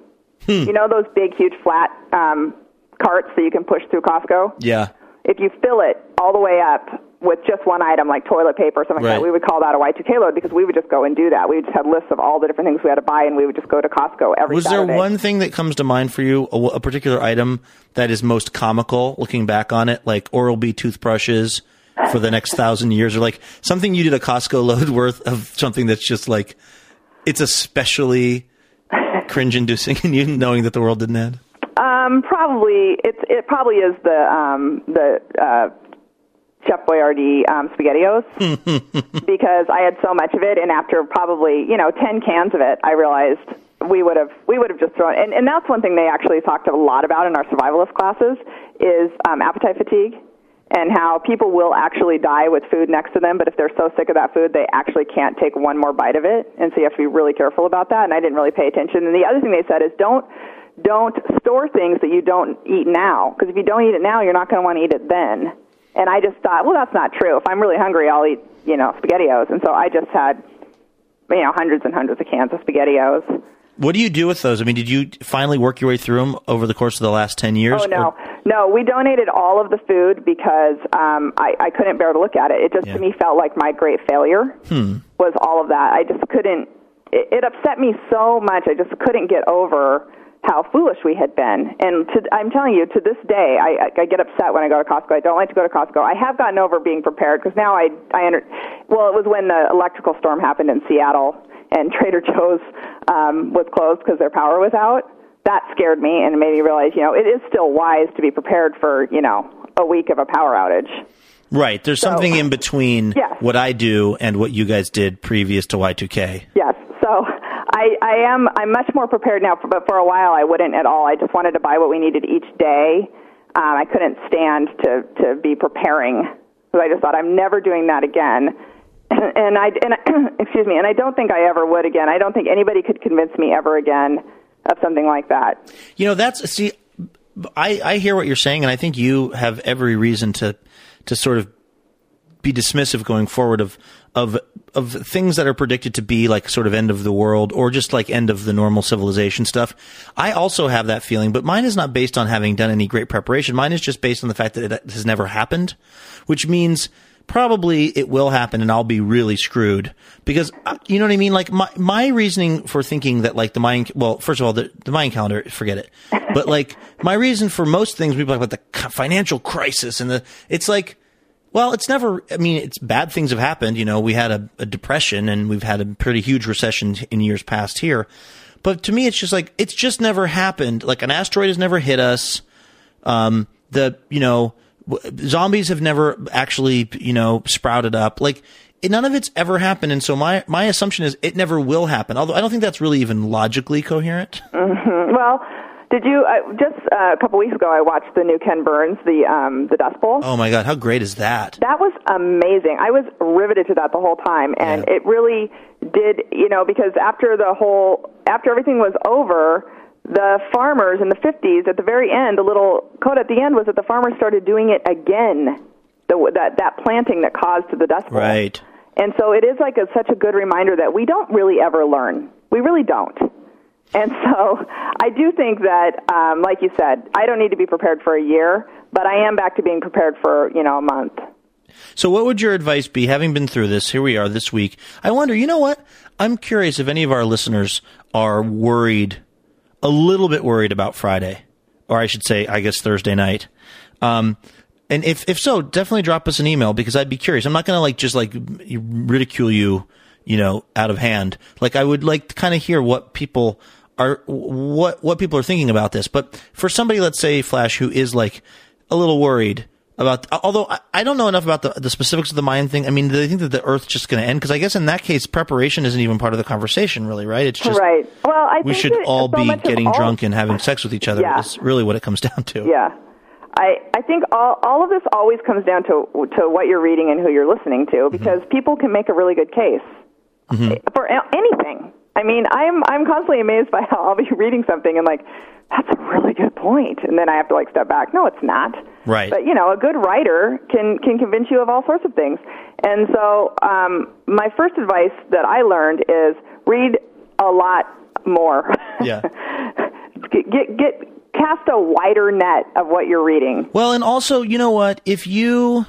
Speaker 4: Hmm.
Speaker 5: You know those big, huge flat um, carts that you can push through Costco.
Speaker 4: Yeah
Speaker 5: if you fill it all the way up with just one item like toilet paper or something
Speaker 4: right.
Speaker 5: like that, we would call that a Y2K load because we would just go and do that. We just had lists of all the different things we had to buy, and we would just go to Costco every.
Speaker 4: Was
Speaker 5: Saturday.
Speaker 4: there one thing that comes to mind for you, a, a particular item that is most comical, looking back on it, like Oral B toothbrushes for the next thousand years, or like something you did a Costco load worth of something that's just like it's especially cringe-inducing, and you knowing that the world didn't end.
Speaker 5: Probably it's it probably is the um, the uh, Chef Boyardee um, SpaghettiOs because I had so much of it, and after probably you know ten cans of it, I realized we would have we would have just thrown and, and that's one thing they actually talked a lot about in our survivalist classes is um, appetite fatigue and how people will actually die with food next to them, but if they're so sick of that food, they actually can't take one more bite of it, and so you have to be really careful about that. And I didn't really pay attention. And the other thing they said is don't don't store things that you don't eat now because if you don't eat it now, you're not going to want to eat it then. And I just thought, well, that's not true. If I'm really hungry, I'll eat, you know, SpaghettiOs. And so I just had, you know, hundreds and hundreds of cans of SpaghettiOs.
Speaker 4: What do you do with those? I mean, did you finally work your way through them over the course of the last 10 years?
Speaker 5: Oh, no.
Speaker 4: Or-
Speaker 5: No, we donated all of the food because um, I, I couldn't bear to look at it. It just
Speaker 4: Yeah.
Speaker 5: to me felt like my great failure was all of that. I just couldn't. It, it upset me so much. I just couldn't get over how foolish we had been. And to, I'm telling you, to this day, I, I, I get upset when I go to Costco. I don't like to go to Costco. I have gotten over being prepared because now I, I under, well, it was when the electrical storm happened in Seattle and Trader Joe's um, was closed because their power was out. That scared me and made me realize, you know, it is still wise to be prepared for, you know, a week of a power outage.
Speaker 4: Right. There's something in between
Speaker 5: Yes.
Speaker 4: what I do and what you guys did previous to Y2K.
Speaker 5: Yes. I, I am I'm much more prepared now, but for a while I wouldn't at all. I just wanted to buy what we needed each day. Um, I couldn't stand to to be preparing because I just thought I'm never doing that again. And I and I, excuse me, and I don't think I ever would again. I don't think anybody could convince me ever again of something like that.
Speaker 4: You know, that's see, I I hear what you're saying, and I think you have every reason to to sort of be dismissive going forward of of of things that are predicted to be like sort of end of the world or just like end of the normal civilization stuff. I also have that feeling, but mine is not based on having done any great preparation. Mine is just based on the fact that it has never happened, which means probably it will happen and I'll be really screwed because uh, you know what I mean? Like my, my reasoning for thinking that like the Mayan, well, first of all, the, the Mayan calendar, forget it. But like my reason for most things, we talk about the financial crisis and the, it's like, well, it's never, I mean, it's bad things have happened. You know, we had a, a depression and we've had a pretty huge recession in years past here. But to me, it's just like, it's just never happened. Like an asteroid has never hit us. Um, the, you know, w- zombies have never actually, you know, sprouted up. Like, it, none of it's ever happened. And so my, my assumption is it never will happen. Although I don't think that's really even logically coherent.
Speaker 5: Well, did you uh, just uh, a couple weeks ago? I watched the new Ken Burns, the um, the Dust Bowl.
Speaker 4: Oh my God. How great is that?
Speaker 5: That was amazing. I was riveted to that the whole time, and
Speaker 4: Yeah.
Speaker 5: it really did. You know, because after the whole, after everything was over, the farmers in the '50s, at the very end, the little quote at the end was that the farmers started doing it again. The, that that planting that caused the Dust Bowl.
Speaker 4: Right.
Speaker 5: And so it is like a, such a good reminder that we don't really ever learn. We really don't. And so I do think that, um, like you said, I don't need to be prepared for a year, but I am back to being prepared for you know a month.
Speaker 4: So, what would your advice be, having been through this? Here we are this week. I wonder, you know what? I'm curious if any of our listeners are worried, a little bit worried about Friday, or I should say, I guess Thursday night. Um, and if if so, definitely drop us an email because I'd be curious. I'm not going to like just like ridicule you, you know, out of hand. Like I would like to kind of hear what people are what what people are thinking about this. But for somebody, let's say Flash, who is like a little worried about, although I, I don't know enough about the, the specifics of the Mayan thing. I mean, do they think that the Earth's just going to end? Because I guess in that case, preparation isn't even part of the conversation, really, right? It's just
Speaker 5: right. Well, I
Speaker 4: we should all
Speaker 5: so
Speaker 4: be getting
Speaker 5: all-
Speaker 4: drunk and having sex with each other.
Speaker 5: Yeah.
Speaker 4: Is really what it comes down to.
Speaker 5: Yeah. I, I think all, all of this always comes down to to what you're reading and who you're listening to because mm-hmm. people can make a really good case mm-hmm. for anything. I mean, I'm I'm constantly amazed by how I'll be reading something and like that's a really good point, and then I have to like step back. No, it's not.
Speaker 4: Right.
Speaker 5: But you know, a good writer can can convince you of all sorts of things. And so, um, my first advice that I learned is read a lot more.
Speaker 4: Yeah.
Speaker 5: get, get get cast a wider net of what you're reading.
Speaker 4: Well, and also, you know what? If you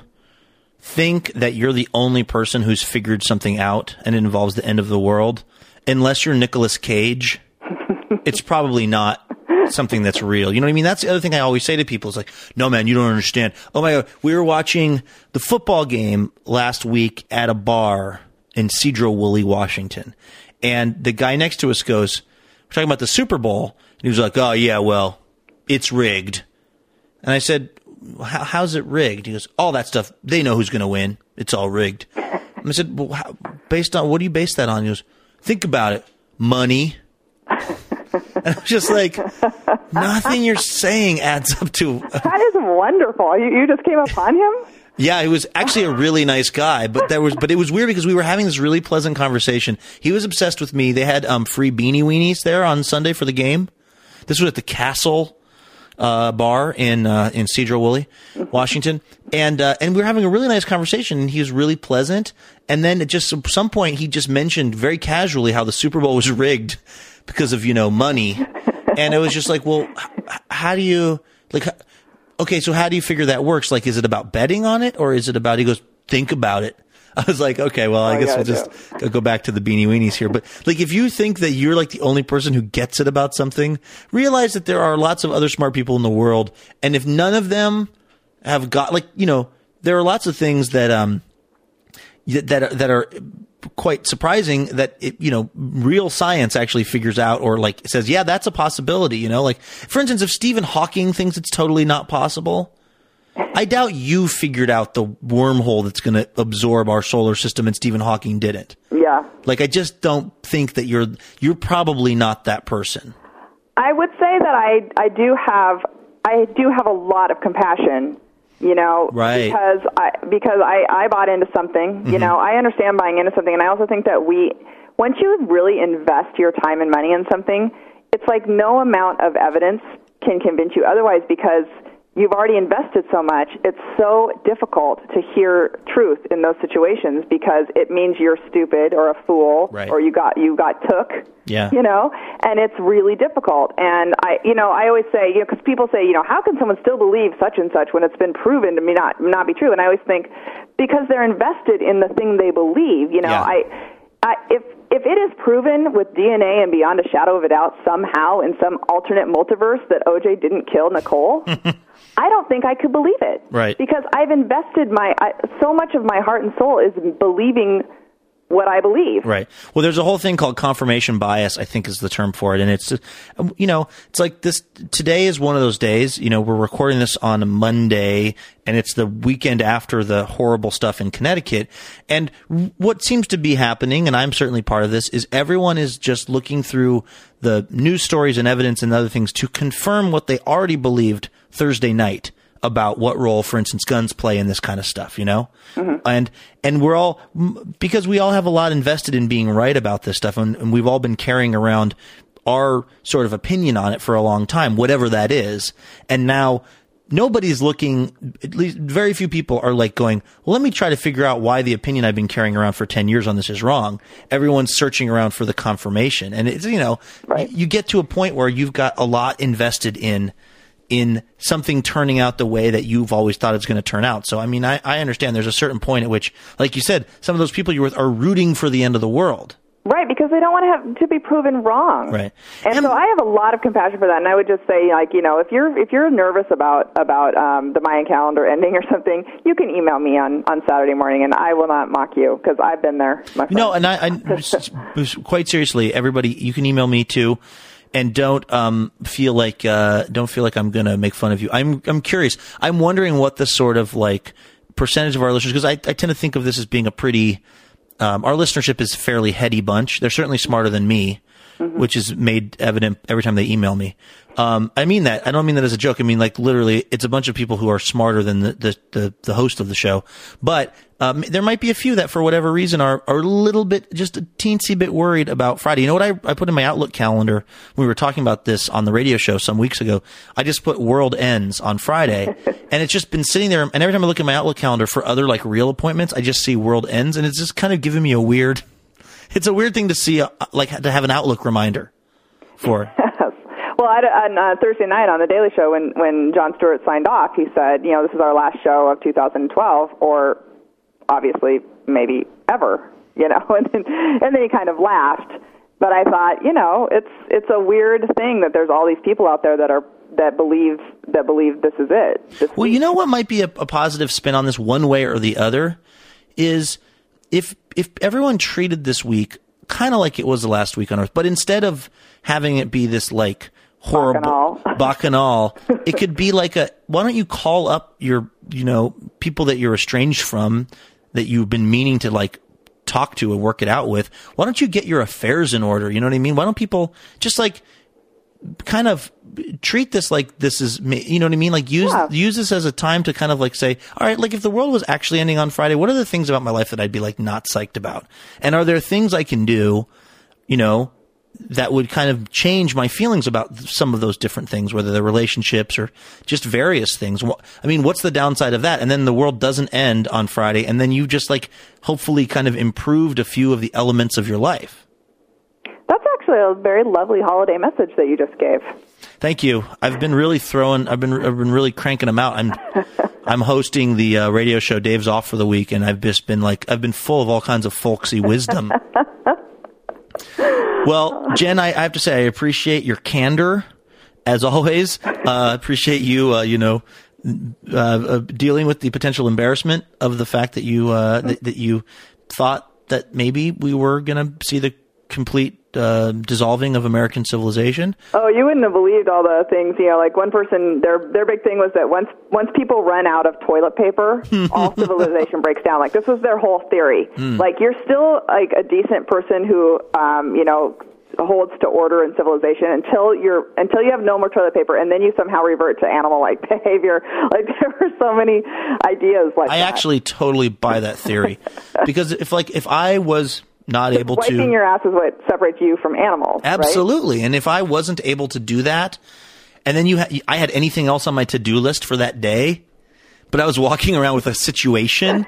Speaker 4: think that you're the only person who's figured something out and it involves the end of the world, unless you're Nicolas Cage, it's probably not something that's real. You know what I mean? That's the other thing I always say to people is like, no man, you don't understand. Oh my God. We were watching the football game last week at a bar in Sedro-Woolley, Washington. And the guy next to us goes, we're talking about the Super Bowl. And he was like, oh yeah, well, it's rigged. And I said, how's it rigged? He goes, all that stuff. They know who's going to win. It's all rigged. And I said, well, how, based on, what do you base that on? He goes, think about it. Money. And I was just like, nothing you're saying adds up to.
Speaker 5: That is wonderful. You, you just came upon him?
Speaker 4: Yeah, he was actually a really nice guy, but there was, but it was weird because we were having this really pleasant conversation. He was obsessed with me. They had um, free beanie weenies there on Sunday for the game, This was at the Castle uh, bar in uh, in Sedro-Woolley, Washington, and uh, and we were having a really nice conversation. And he was really pleasant. And then at just at some point, he just mentioned very casually how the Super Bowl was rigged because of you know money, and it was just like, well, h- how do you like? Okay, so how do you figure that works? Like, is it about betting on it, or is it about? He goes, think about it. I was like, okay, well, I
Speaker 5: I
Speaker 4: guess we'll just go- go back to the beanie weenies here. But like, if you think that you're like the only person who gets it about something, realize that there are lots of other smart people in the world. And if none of them have got like, you know, there are lots of things that, um, that, are- that are quite surprising that it, you know, real science actually figures out or like says, yeah, that's a possibility, you know, like for instance, if Stephen Hawking thinks it's totally not possible, I doubt you figured out the wormhole that's going to absorb our solar system and Stephen Hawking didn't.
Speaker 5: Yeah.
Speaker 4: Like I just don't think that you're you're probably not that person.
Speaker 5: I would say that I I do have I do have a lot of compassion, you know,
Speaker 4: Right.
Speaker 5: because I because I I bought into something, you mm-hmm. know, I understand buying into something and I also think that we once you really invest your time and money in something, it's like no amount of evidence can convince you otherwise because you've already invested so much. It's so difficult to hear truth in those situations because it means you're stupid or a fool
Speaker 4: Right.
Speaker 5: or you got you got took
Speaker 4: Yeah.
Speaker 5: you know and it's really difficult and i you know i always say you know because people say you know how can someone still believe such and such when it's been proven to me not not be true and i always think because they're invested in the thing they believe you know
Speaker 4: Yeah.
Speaker 5: i I, if if it is proven with DNA and beyond a shadow of a doubt somehow in some alternate multiverse that OJ didn't kill Nicole, I don't think I could believe it.
Speaker 4: Right.
Speaker 5: Because I've invested my I, so much of my heart and soul is believing what I believe.
Speaker 4: Right. Well, there's a whole thing called confirmation bias, I think is the term for it. And it's, uh, you know, it's like this, today is one of those days, you know, we're recording this on Monday and it's the weekend after the horrible stuff in Connecticut. And what seems to be happening, and I'm certainly part of this, is everyone is just looking through the news stories and evidence and other things to confirm what they already believed Thursday night about what role, for instance, guns play in this kind of stuff, you know? Mm-hmm. And, and we're all, because we all have a lot invested in being right about this stuff and, and we've all been carrying around our sort of opinion on it for a long time, whatever that is. And now nobody's looking, at least very few people are like going, well, let me try to figure out why the opinion I've been carrying around for 10 years on this is wrong. Everyone's searching around for the confirmation. And it's, you know,
Speaker 5: Right.
Speaker 4: you get to a point where you've got a lot invested in, in something turning out the way that you've always thought it's going to turn out. So, I mean, I, I understand there's a certain point at which, like you said, some of those people you're with are rooting for the end of the world.
Speaker 5: Right, because they don't want to have to be proven wrong.
Speaker 4: Right.
Speaker 5: And,
Speaker 4: And-
Speaker 5: so I have a lot of compassion for that, and I would just say, like, you know, if you're if you're nervous about about um, the Mayan calendar ending or something, you can email me on on Saturday morning, and I will not mock you because I've been there. My friend.
Speaker 4: No, and I, I quite seriously, everybody, you can email me too, and don't um, feel like uh, don't feel like I'm going to make fun of you. I'm I'm curious. I'm wondering what the sort of like percentage of our listeners, because I, I tend to think of this as being a pretty um, our listenership is fairly heady bunch. They're certainly smarter than me, which is made evident every time they email me. Um, I mean that. I don't mean that as a joke. I mean like literally, it's a bunch of people who are smarter than the the, the, the host of the show. But um, there might be a few that, for whatever reason, are are a little bit, just a teensy bit worried about Friday. You know what I I put in my Outlook calendar? when We were talking about this on the radio show some weeks ago. I just put world ends on Friday, and it's just been sitting there. And every time I look at my Outlook calendar for other like real appointments, I just see world ends, and it's just kind of giving me a weird. It's a weird thing to see, uh, like to have an Outlook reminder for.
Speaker 5: Well, I, on uh, Thursday night on the Daily Show, when when Jon Stewart signed off, he said, you know, this is our last show of 2012, or obviously maybe ever, you know, and then, and then he kind of laughed. But I thought, you know, it's it's a weird thing that there's all these people out there that are that believe that believe this is it. This
Speaker 4: Well, you know what might be a, a positive spin on this one way or the other is if if everyone treated this week kind of like it was the last week on Earth, but instead of having it be this like horrible
Speaker 5: Bacchanal.
Speaker 4: bacchanal, it could be like a why don't you call up your you know people that you're estranged from that you've been meaning to like talk to and work it out with. Why don't you get your affairs in order? You know what I mean? Why don't people just like kind of treat this like this is ma- you know what I mean like use
Speaker 5: Yeah.
Speaker 4: use this as a time to kind of like say all right like if the world was actually ending on Friday what are the things about my life that I'd be like not psyched about and are there things I can do you know that would kind of change my feelings about some of those different things, whether they're relationships or just various things. I mean, what's the downside of that? And then the world doesn't end on Friday, and then you just like hopefully kind of improved a few of the elements of your life.
Speaker 5: Actually a very lovely holiday message that you just gave.
Speaker 4: Thank you. I've been really throwing. I've been I've been really cranking them out. I'm I'm hosting the uh, radio show. Dave's off for the week, and I've just been like I've been full of all kinds of folksy wisdom. well, Jen, I, I, have to say I appreciate your candor, as always. Uh, appreciate you, uh, you know, uh, uh dealing with the potential embarrassment of the fact that you uh, that, that you thought that maybe we were going to see the complete uh, dissolving of American civilization.
Speaker 5: Oh, you wouldn't have believed all the things. You know, like one person, their their big thing was that once once people run out of toilet paper, all civilization breaks down. Like this was their whole theory. Mm. Like you're still like a decent person who, um, you know, holds to order and civilization until you're until you have no more toilet paper and then you somehow revert to animal like behavior like there were so many ideas like
Speaker 4: I
Speaker 5: that.
Speaker 4: actually totally buy that theory because if like if I was not able
Speaker 5: wiping
Speaker 4: to
Speaker 5: wiping your ass is what separates you from animals.
Speaker 4: Absolutely.
Speaker 5: Right?
Speaker 4: And if I wasn't able to do that, and then you, ha- I had anything else on my to do list for that day, but I was walking around with a situation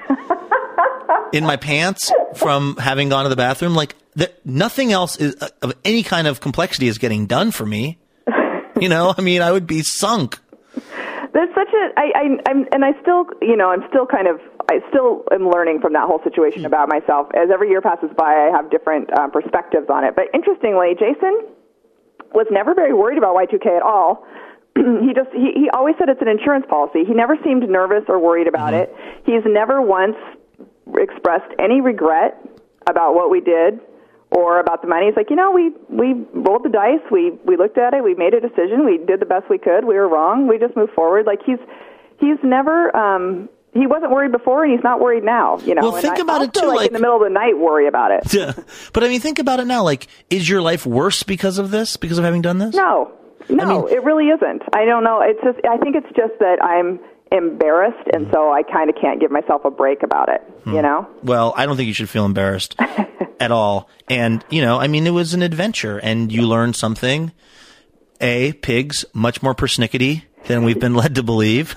Speaker 4: in my pants from having gone to the bathroom, like nothing else is uh, of any kind of complexity is getting done for me. You know, I mean, I would be sunk.
Speaker 5: There's such a, I, I, I'm, and I still, you know, I'm still kind of I still am learning from that whole situation mm. about myself. As every year passes by, I have different uh, perspectives on it. But interestingly, Jason was never very worried about Y2K at all. he just he, he always said it's an insurance policy. He never seemed nervous or worried about mm-hmm. it. He's never once expressed any regret about what we did or about the money. He's like, you know, we we rolled the dice, we we looked at it, we made a decision, we did the best we could. We were wrong. We just moved forward. Like he's he's never um he wasn't worried before and he's not worried now you know
Speaker 4: well think
Speaker 5: and
Speaker 4: about
Speaker 5: I
Speaker 4: it too
Speaker 5: like,
Speaker 4: like
Speaker 5: in the middle of the night worry about it.
Speaker 4: Yeah. But i mean think about it now like is your life worse because of this because of having done this?
Speaker 5: No. No I mean, it really isn't. I don't know. It's just i think it's just that i'm embarrassed and so i kind of can't give myself a break about it hmm. you know?
Speaker 4: Well i don't think you should feel embarrassed at all. And you know i mean it was an adventure and you learned something. A pigs much more persnickety than we've been led to believe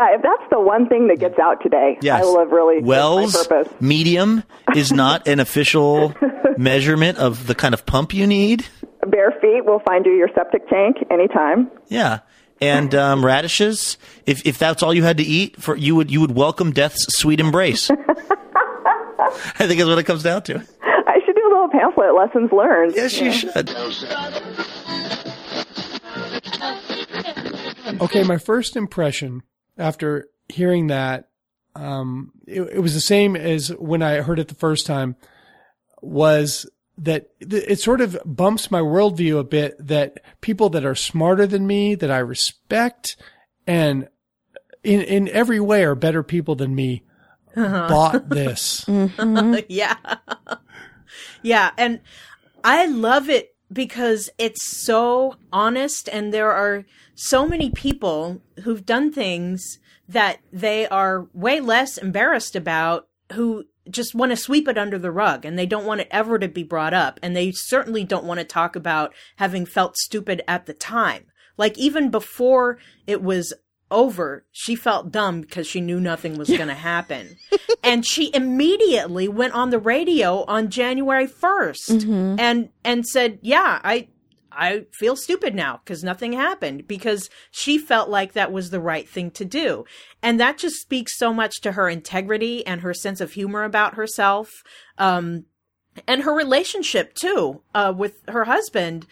Speaker 5: yeah, if that's the one thing that gets out today, yes. I will have really
Speaker 4: Wells medium is not an official measurement of the kind of pump you need.
Speaker 5: Bare feet will find you your septic tank anytime.
Speaker 4: Yeah. And um, radishes, if if that's all you had to eat, for you would you would welcome death's sweet embrace. I think is what it comes down to.
Speaker 5: I should do a little pamphlet, lessons learned.
Speaker 4: Yes, you should.
Speaker 1: Okay, my first impression after hearing that, um, it, it, was the same as when I heard it the first time, was that it sort of bumps my worldview a bit that people that are smarter than me, that I respect, and in, in every way are better people than me, uh-huh. bought this.
Speaker 2: mm-hmm. yeah. yeah. And I love it because it's so honest and there are so many people who've done things that they are way less embarrassed about who just want to sweep it under the rug and they don't want it ever to be brought up and they certainly don't want to talk about having felt stupid at the time like even before it was over, she felt dumb because she knew nothing was going to happen. and she immediately went on the radio on January 1st mm-hmm. and and said, "Yeah, I I feel stupid now because nothing happened because she felt like that was the right thing to do. And that just speaks so much to her integrity and her sense of humor about herself. Um, and her relationship too, uh, with her husband.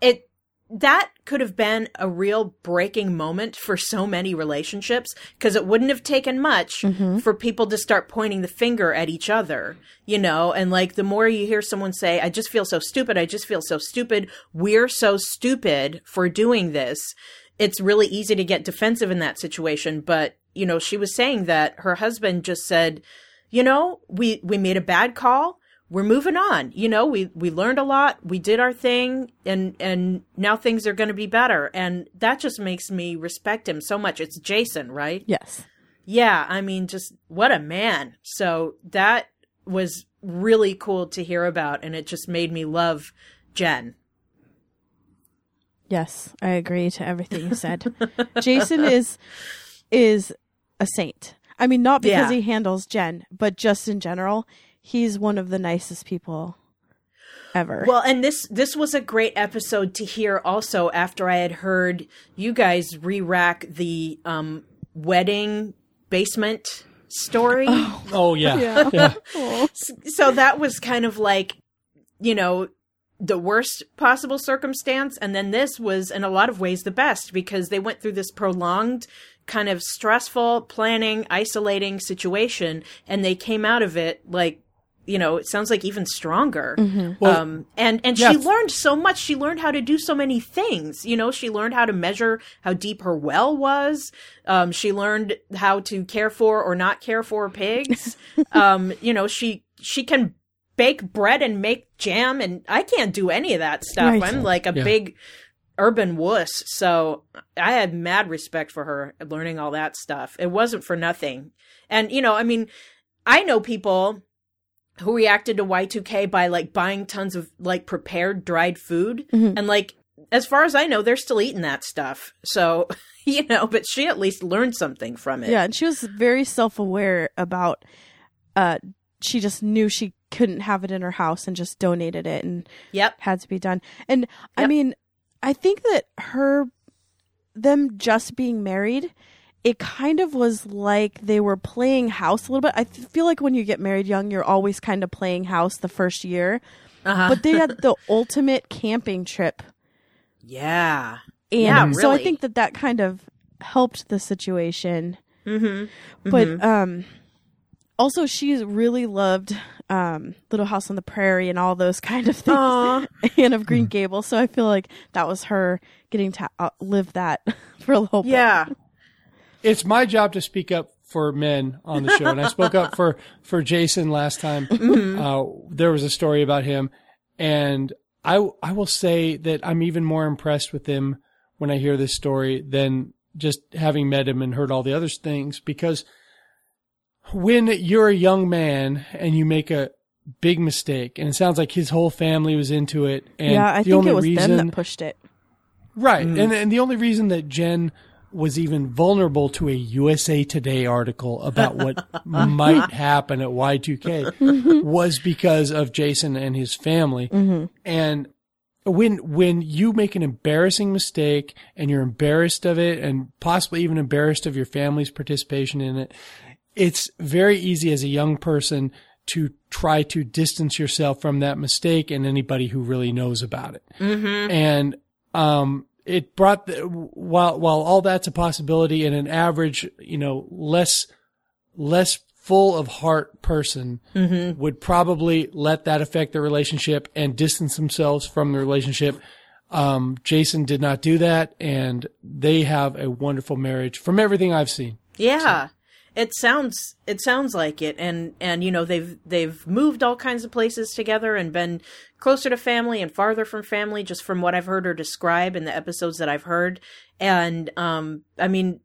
Speaker 2: It, that could have been a real breaking moment for so many relationships because it wouldn't have taken much mm-hmm. for people to start pointing the finger at each other, you know? And like the more you hear someone say, I just feel so stupid, I just feel so stupid, we're so stupid for doing this, it's really easy to get defensive in that situation. But, you know, she was saying that her husband just said, you know, we, we made a bad call we're moving on. You know, we we learned a lot, we did our thing, and and now things are going to be better. And that just makes me respect him so much. It's Jason, right?
Speaker 3: Yes.
Speaker 2: Yeah, I mean, just what a man. So that was really cool to hear about, and it just made me love Jen.
Speaker 3: Yes, I agree to everything you said. Jason is is a saint. I mean, not because
Speaker 2: Yeah.
Speaker 3: he handles Jen, but just in general, he's one of the nicest people ever.
Speaker 2: Well, and this this was a great episode to hear also after I had heard you guys re-rack the um wedding basement story.
Speaker 1: Oh yeah, yeah.
Speaker 2: so that was kind of like you know the worst possible circumstance and then this was in a lot of ways the best because they went through this prolonged kind of stressful planning isolating situation and they came out of it like you know it sounds like even stronger.
Speaker 1: Well,
Speaker 2: um and and
Speaker 1: yeah.
Speaker 2: she learned so much. She learned how to do so many things you know? She learned how to measure how deep her well was. Um she learned how to care for or not care for pigs. Um you know she she can bake bread and make jam and i can't do any of that stuff.
Speaker 3: Right.
Speaker 2: i'm like a
Speaker 1: Yeah.
Speaker 2: big urban wuss so i had mad respect for her learning all that stuff. It wasn't for nothing. And you know i mean i know people who reacted to Y2K by like buying tons of like prepared dried food.
Speaker 3: Mhm.
Speaker 2: And like, as far as I know, they're still eating that stuff. So, you know, but she at least learned something from it.
Speaker 3: yeah, and she was very self-aware about uh she just knew she couldn't have it in her house and just donated it and
Speaker 2: Yep.
Speaker 3: had to be done. And I mean, I think that her them just being married, it kind of was like they were playing house a little bit. I th- feel like when you get married young, you're always kind of playing house the first year.
Speaker 2: Uh-huh.
Speaker 3: But they had the ultimate camping trip.
Speaker 2: yeah.
Speaker 3: And
Speaker 2: Yeah,
Speaker 3: so I think that that kind of helped the situation.
Speaker 2: Mm-hmm.
Speaker 3: But um also she really loved um Little House on the Prairie and all those kind of things.
Speaker 2: Aw.
Speaker 3: and of Green Gables. So I feel like that was her getting to uh, live that for a little bit.
Speaker 2: Yeah.
Speaker 1: It's my job to speak up for men on the show, and I spoke up for for Jason last time. Uh, there was a story about him, and I I will say that I'm even more impressed with him when I hear this story than just having met him and heard all the other things because when you're a young man and you make a big mistake and it sounds like his whole family was into it and
Speaker 3: yeah, I think it was
Speaker 1: reason
Speaker 3: them that pushed it.
Speaker 1: Right. And and the only reason that Jen was even vulnerable to a USA Today article about what might happen at Y2K mm-hmm. was because of Jason and his family. Mm-hmm. And when when you make an embarrassing mistake and you're embarrassed of it and possibly even embarrassed of your family's participation in it, it's very easy as a young person to try to distance yourself from that mistake and anybody who really knows about it. Mm-hmm. And um, it brought the, while while all that's a possibility in an average, you know, less less full of heart person would probably let that affect their relationship and distance themselves from the relationship. Um, Jason did not do that, and they have a wonderful marriage from everything I've seen.
Speaker 2: Yeah. It sounds it sounds like it and and you know they've they've moved all kinds of places together and been closer to family and farther from family just from what I've heard her describe in the episodes that I've heard and um I mean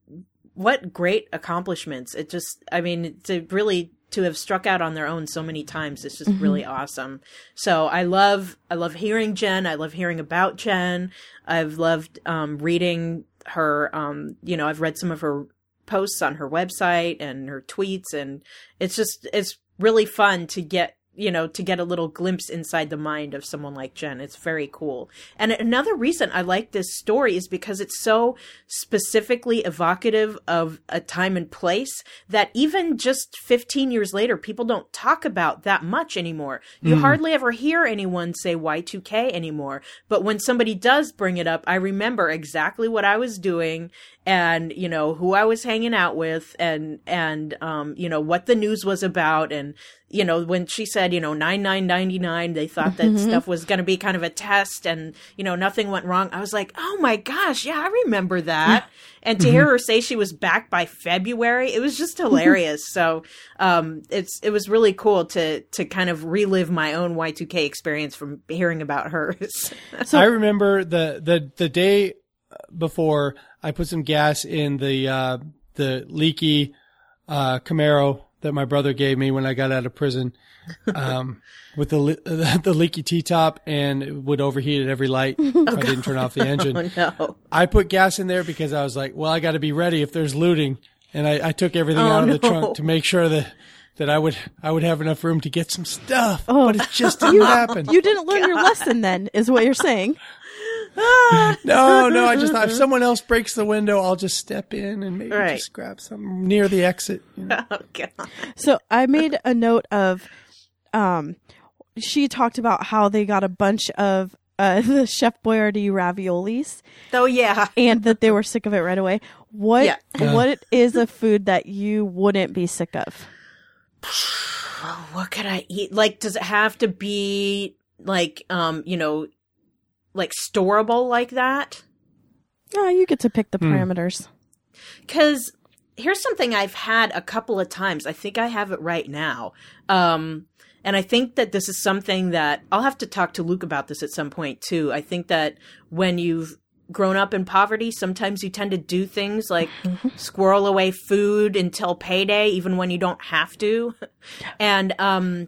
Speaker 2: what great accomplishments it just I mean to really to have struck out on their own so many times is just really awesome. So I love I love hearing Jen. I love hearing about Jen. I've loved um, reading her. Um, you know, I've read some of her posts on her website and her tweets, and it's just it's really fun to get you know to get a little glimpse inside the mind of someone like Jen. It's very cool. And another reason I like this story is because it's so specifically evocative of a time and place that even just 15 years later, people don't talk about that much anymore. You hardly ever hear anyone say Y2K anymore. But when somebody does bring it up, I remember exactly what I was doing and, you know, who I was hanging out with and, and, um, you know, what the news was about. And, you know, when she said, you know, 9999, they thought that stuff was going to be kind of a test and, you know, nothing went wrong. I was like, oh my gosh, yeah, I remember that. And to hear her say she was back by February, it was just hilarious. so, um, it's, it was really cool to, to kind of relive my own Y2K experience from hearing about hers.
Speaker 1: I remember the, the, the day before I put some gas in the, uh, the leaky, uh, Camaro that my brother gave me when I got out of prison, um, with the the leaky T top and it would overheat at every light if I didn't turn off the engine.
Speaker 2: Oh no.
Speaker 1: I put gas in there because I was like, well, I got to be ready if there's looting, and I, I took everything
Speaker 2: Oh,
Speaker 1: out of the trunk to make sure that that I would I would have enough room to get some stuff.
Speaker 3: Oh.
Speaker 1: but it just didn't happen.
Speaker 3: You didn't learn your lesson then, is what you're saying.
Speaker 1: no, no, I just thought if someone else breaks the window, I'll just step in and maybe
Speaker 2: Right.
Speaker 1: just grab something near the exit. you know.
Speaker 2: Oh god.
Speaker 3: So I made a note of, um, she talked about how they got a bunch of uh, the Chef Boyardee raviolis
Speaker 2: Oh yeah.
Speaker 3: and that they were sick of it right away. What
Speaker 2: Yeah.
Speaker 3: what is a food that you wouldn't be sick of?
Speaker 2: What could I eat? Like, does it have to be like, um, you know, like storable like that?
Speaker 3: Yeah, you get to pick the
Speaker 1: Hmm.
Speaker 3: parameters.
Speaker 2: Because here's something I've had a couple of times. I think I have it right now. Um, and I think that this is something that I'll have to talk to Luke about this at some point too. I think that when you've grown up in poverty, sometimes you tend to do things like squirrel away food until payday, even when you don't have to. And, um,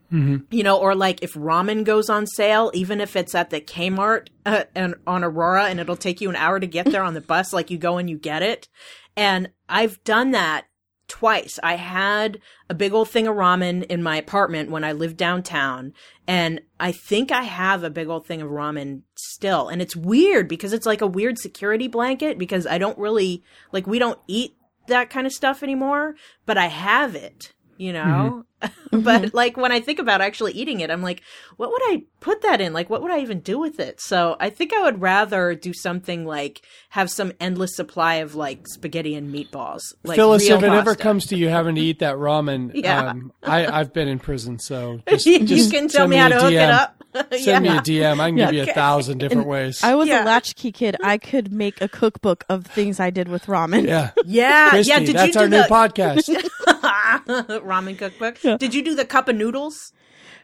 Speaker 2: you know, or like if ramen goes on sale, even if it's at the Kmart uh, and on Aurora and it'll take you an hour to get there on the bus, like you go and you get it. And I've done that twice. I had a big old thing of ramen in my apartment when I lived downtown. And I think I have a big old thing of ramen still. And it's weird because it's like a weird security blanket because I don't really, like, we don't eat that kind of stuff anymore, but I have it, you know? Mm-hmm. but like when I think about actually eating it, I'm like, what would I put that in? Like, what would I even do with it? So I think I would rather do something like have some endless supply of like spaghetti and meatballs. Like
Speaker 1: Phyllis,
Speaker 2: real
Speaker 1: if it ever comes to you having to eat that ramen,
Speaker 2: Yeah.
Speaker 1: um, I, I've been in prison, so just,
Speaker 2: you
Speaker 1: just
Speaker 2: can
Speaker 1: send
Speaker 2: tell me how
Speaker 1: a
Speaker 2: to hook it up.
Speaker 1: Send me a
Speaker 2: yeah.
Speaker 1: DM. I can give you a thousand different
Speaker 3: And
Speaker 1: ways.
Speaker 3: I was
Speaker 2: Yeah.
Speaker 3: a latchkey kid. I could make a cookbook of things I did with ramen.
Speaker 1: yeah,
Speaker 2: Yeah,
Speaker 1: Christy,
Speaker 2: yeah. Did
Speaker 1: that's
Speaker 2: you
Speaker 1: our
Speaker 2: do
Speaker 1: new podcast.
Speaker 2: ramen cookbook? Did you do the cup of noodles?